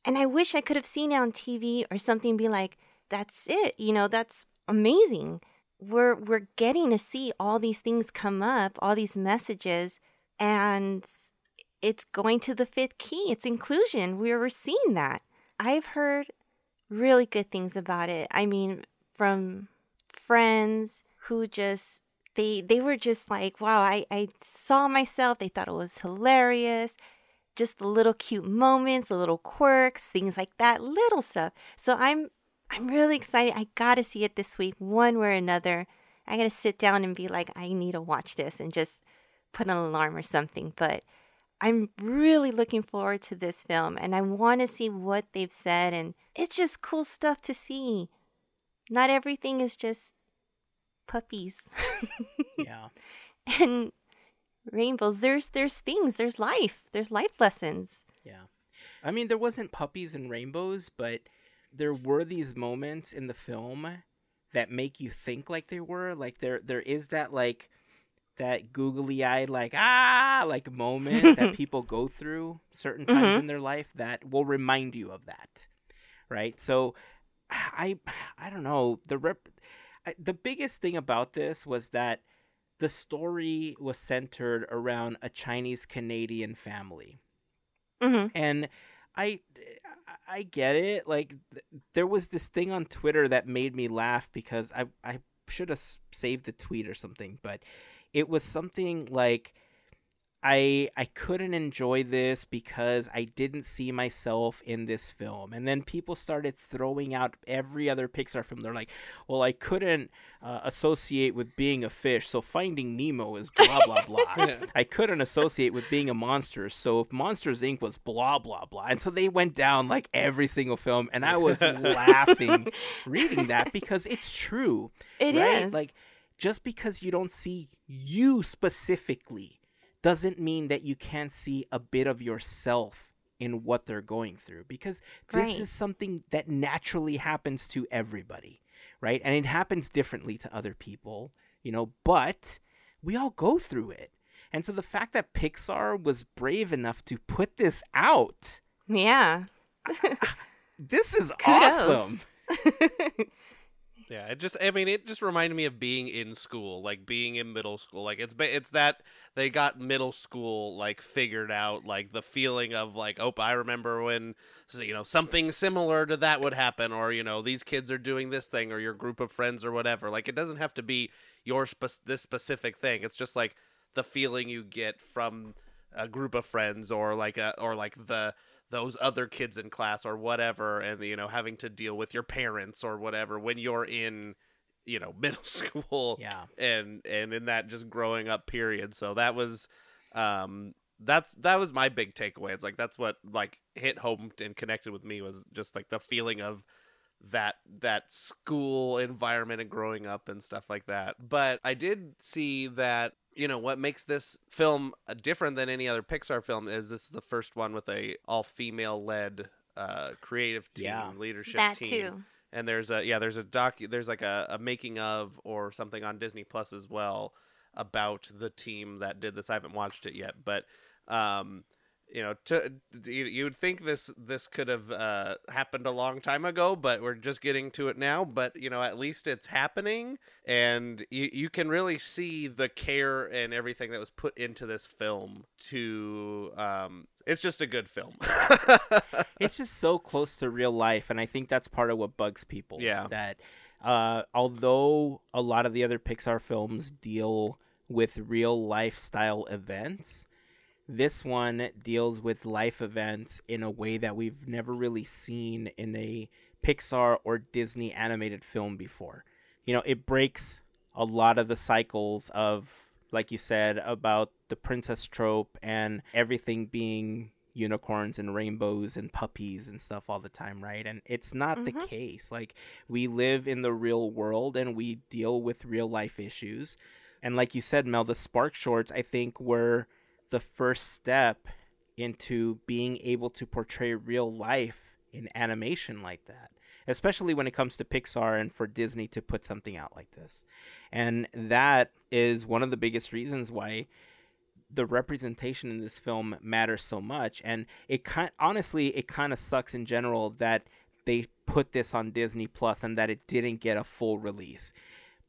And I wish I could have seen it on TV or something be like, that's it. You know, that's amazing. We're we're getting to see all these things come up, all these messages, and it's going to the fifth key. It's inclusion. We were seeing that. I've heard really good things about it. I mean, from friends who just they they were just like, wow, I, I saw myself. They thought it was hilarious. Just the little cute moments, the little quirks, things like that, little stuff. So I'm I'm really excited. I gotta see it this week, one way or another. I gotta sit down and be like, I need to watch this and just put an alarm or something. But I'm really looking forward to this film and I want to see what they've said. And it's just cool stuff to see. Not everything is just puppies *laughs* Yeah. and rainbows. There's there's things. There's life. There's life lessons. Yeah. I mean, there wasn't puppies and rainbows, but there were these moments in the film that make you think like they were. Like there there is that like that googly eyed like ah like moment that *laughs* people go through certain times Mhm. in their life that will remind you of that. Right? So I I don't know, the rep I, the biggest thing about this was that the story was centered around a Chinese Canadian family hmm and I I get it. Like th- there was this thing on Twitter that made me laugh because I I should have saved the tweet or something, but it was something like I I couldn't enjoy this because I didn't see myself in this film. And then people started throwing out every other Pixar film. They're like, "Well, I couldn't uh, associate with being a fish, so Finding Nemo is blah blah blah." *laughs* I couldn't associate with being a monster, so if Monsters Inc. was blah blah blah, and so they went down like every single film, and I was *laughs* laughing reading that because it's true. It right? is. Like just because you don't see you specifically doesn't mean that you can't see a bit of yourself in what they're going through because this Right. is something that naturally happens to everybody, right? And it happens differently to other people, you know, but we all go through it. And so the fact that Pixar was brave enough to put this out, Yeah. this is *laughs* Kudos. awesome. *laughs* Yeah, it just I mean it just reminded me of being in school, like being in middle school. Like it's it's that they got middle school like figured out like the feeling of like oh I remember when you know something similar to that would happen or you know these kids are doing this thing or your group of friends or whatever. Like it doesn't have to be your spe- this specific thing. It's just like the feeling you get from a group of friends or like a or like the those other kids in class or whatever and you know having to deal with your parents or whatever when you're in you know *laughs* middle school Yeah. and and in that just growing up period. So that was um that's that was my big takeaway. It's like that's what like hit home and connected with me was just like the feeling of that that school environment and growing up and stuff like that. But i did see that you know what makes this film uh, different than any other Pixar film is this is the first one with a all female led uh, creative team Yeah. leadership That team. too. And there's a yeah there's a doc there's like a, a making of or something on Disney Plus as well about the team that did this. I haven't watched it yet, but um, you know, to you, you would think this this could have uh, happened a long time ago, but we're just getting to it now. But you know, at least it's happening, and you you can really see the care and everything that was put into this film. To um, it's just a good film. *laughs* it's just so close to real life and i think that's part of what bugs people Yeah. that uh, although a lot of the other pixar films deal with real lifestyle events this one deals with life events in a way that we've never really seen in a pixar or disney animated film before. You know it breaks a lot of the cycles of like you said about the princess trope and everything being unicorns and rainbows and puppies and stuff all the time right? And it's not the Mhm. case. Like we live in the real world and we deal with real life issues. And like you said mel the spark shorts i think were the first step into being able to portray real life in animation like that especially when it comes to Pixar and for Disney to put something out like this. And that is one of the biggest reasons why the representation in this film matters so much and it kind honestly it kind of sucks in general that they put this on Disney Plus and that it didn't get a full release.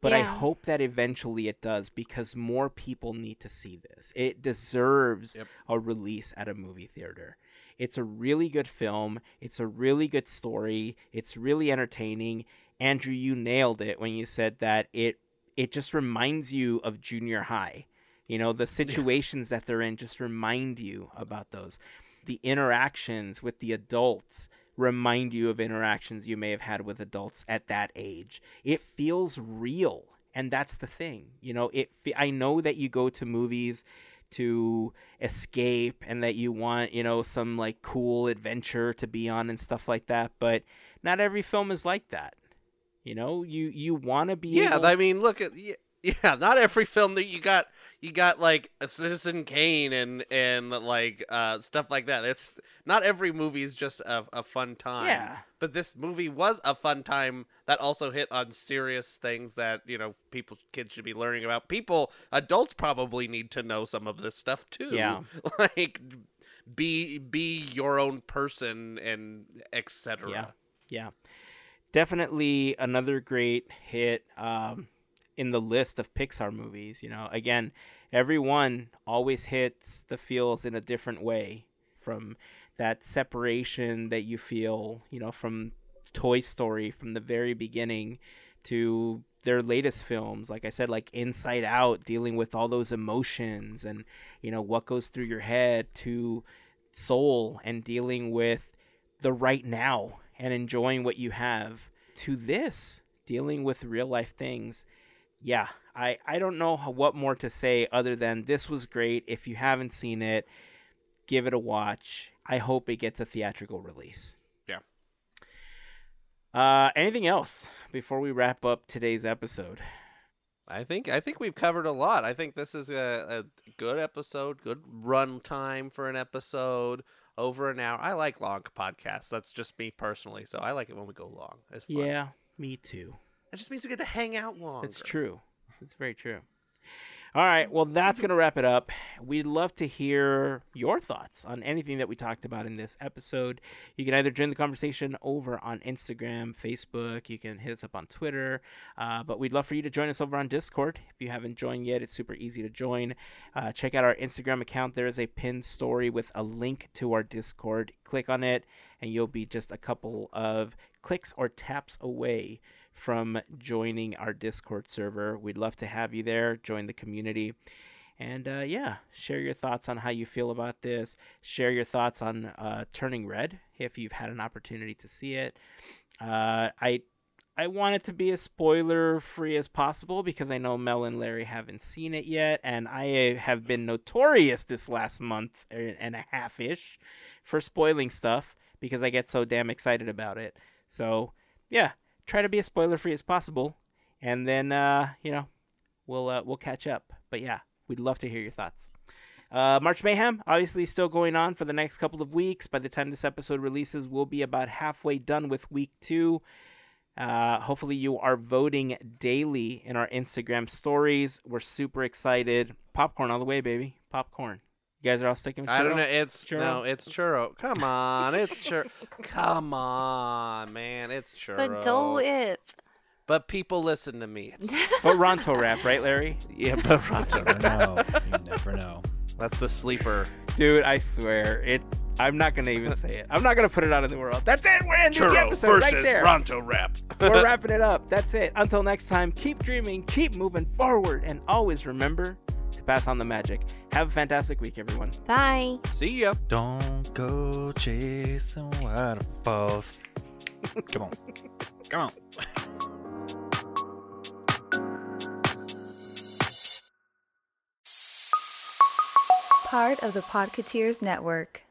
But I hope that eventually it does because more people need to see this. It deserves Yep. a release at a movie theater. It's a really good film. It's a really good story. It's really entertaining. Andrew, you nailed it when you said that it it just reminds you of junior high. You know, the *laughs* situations that they're in just remind you about those. The interactions with the adults remind you of interactions you may have had with adults at that age. It feels real, and that's the thing. You know, it I know that you go to movies to escape and that you want, you know, some like cool adventure to be on and stuff like that, but not every film is like that. You know, you you want to be yeah, able- I mean, look at yeah, not every film that you got you got like a Citizen Kane and and like uh stuff like that. It's not every movie is just a, a fun time. Yeah. But this movie was a fun time that also hit on serious things that, you know, people kids should be learning about. People adults probably need to know some of this stuff too. Yeah. *laughs* Like be be your own person and etc. Yeah, yeah, definitely another great hit um, in the list of Pixar movies. You know, again, every one always hits the feels in a different way. From that separation that you feel, you know, from Toy Story from the very beginning to their latest films like i said like inside out dealing with all those emotions and you know what goes through your head to soul and dealing with the right now and enjoying what you have to this dealing with real life things yeah i i don't know what more to say other than this was great if you haven't seen it give it a watch i hope it gets a theatrical release Yeah. uh anything else before we wrap up today's episode I think I think we've covered a lot. I think this is a, a good episode, good run time for an episode, over an hour. I like long podcasts. That's just me personally. So I like it when we go long. It's fun. yeah me too It just means we get to hang out longer. It's true. It's very true. All right. Well, that's going to wrap it up. We'd love to hear your thoughts on anything that we talked about in this episode. You can either join the conversation over on Instagram, Facebook. You can hit us up on Twitter. Uh, but we'd love for you to join us over on Discord. If you haven't joined yet, it's super easy to join. Uh, check out our Instagram account. There is a pinned story with a link to our Discord. Click on it, and you'll be just a couple of clicks or taps away from joining our Discord server. We'd love to have you there. Join the community. And uh, yeah, share your thoughts on how you feel about this. Share your thoughts on uh, Turning Red if you've had an opportunity to see it. Uh, I I want it to be as spoiler free as possible because I know Mel and Larry haven't seen it yet, and I have been notorious this last month and a half ish for spoiling stuff because I get so damn excited about it. So yeah, try to be as spoiler free as possible, and then uh, you know we'll uh, we'll catch up. But yeah, We'd love to hear your thoughts. Uh, March Mayhem, obviously, still going on for the next couple of weeks. By the time this episode releases, we'll be about halfway done with week two. Uh, hopefully, you are voting daily in our Instagram stories. We're super excited. Popcorn all the way, baby. Popcorn. You guys are all sticking with I don't know. It's Churro? no, it's churro. Come on, it's churro. Come on, man, it's churro. But Dole Whip. But people listen to me. But Ronto Wrap, right, Larry? yeah, but Ronto, Never know. You never know. That's the sleeper. Dude, I swear it. I'm not gonna even say it. I'm not gonna put it out in the world. That's it. We're ending the episode versus right there. Ronto Wrap. We're *laughs* wrapping it up. That's it. Until next time, keep dreaming, keep moving forward, and always remember to pass on the magic. Have a fantastic week, everyone. Bye. See ya. Don't go chasing waterfalls. Come on. *laughs* Come on. Part of the Podcateers Network.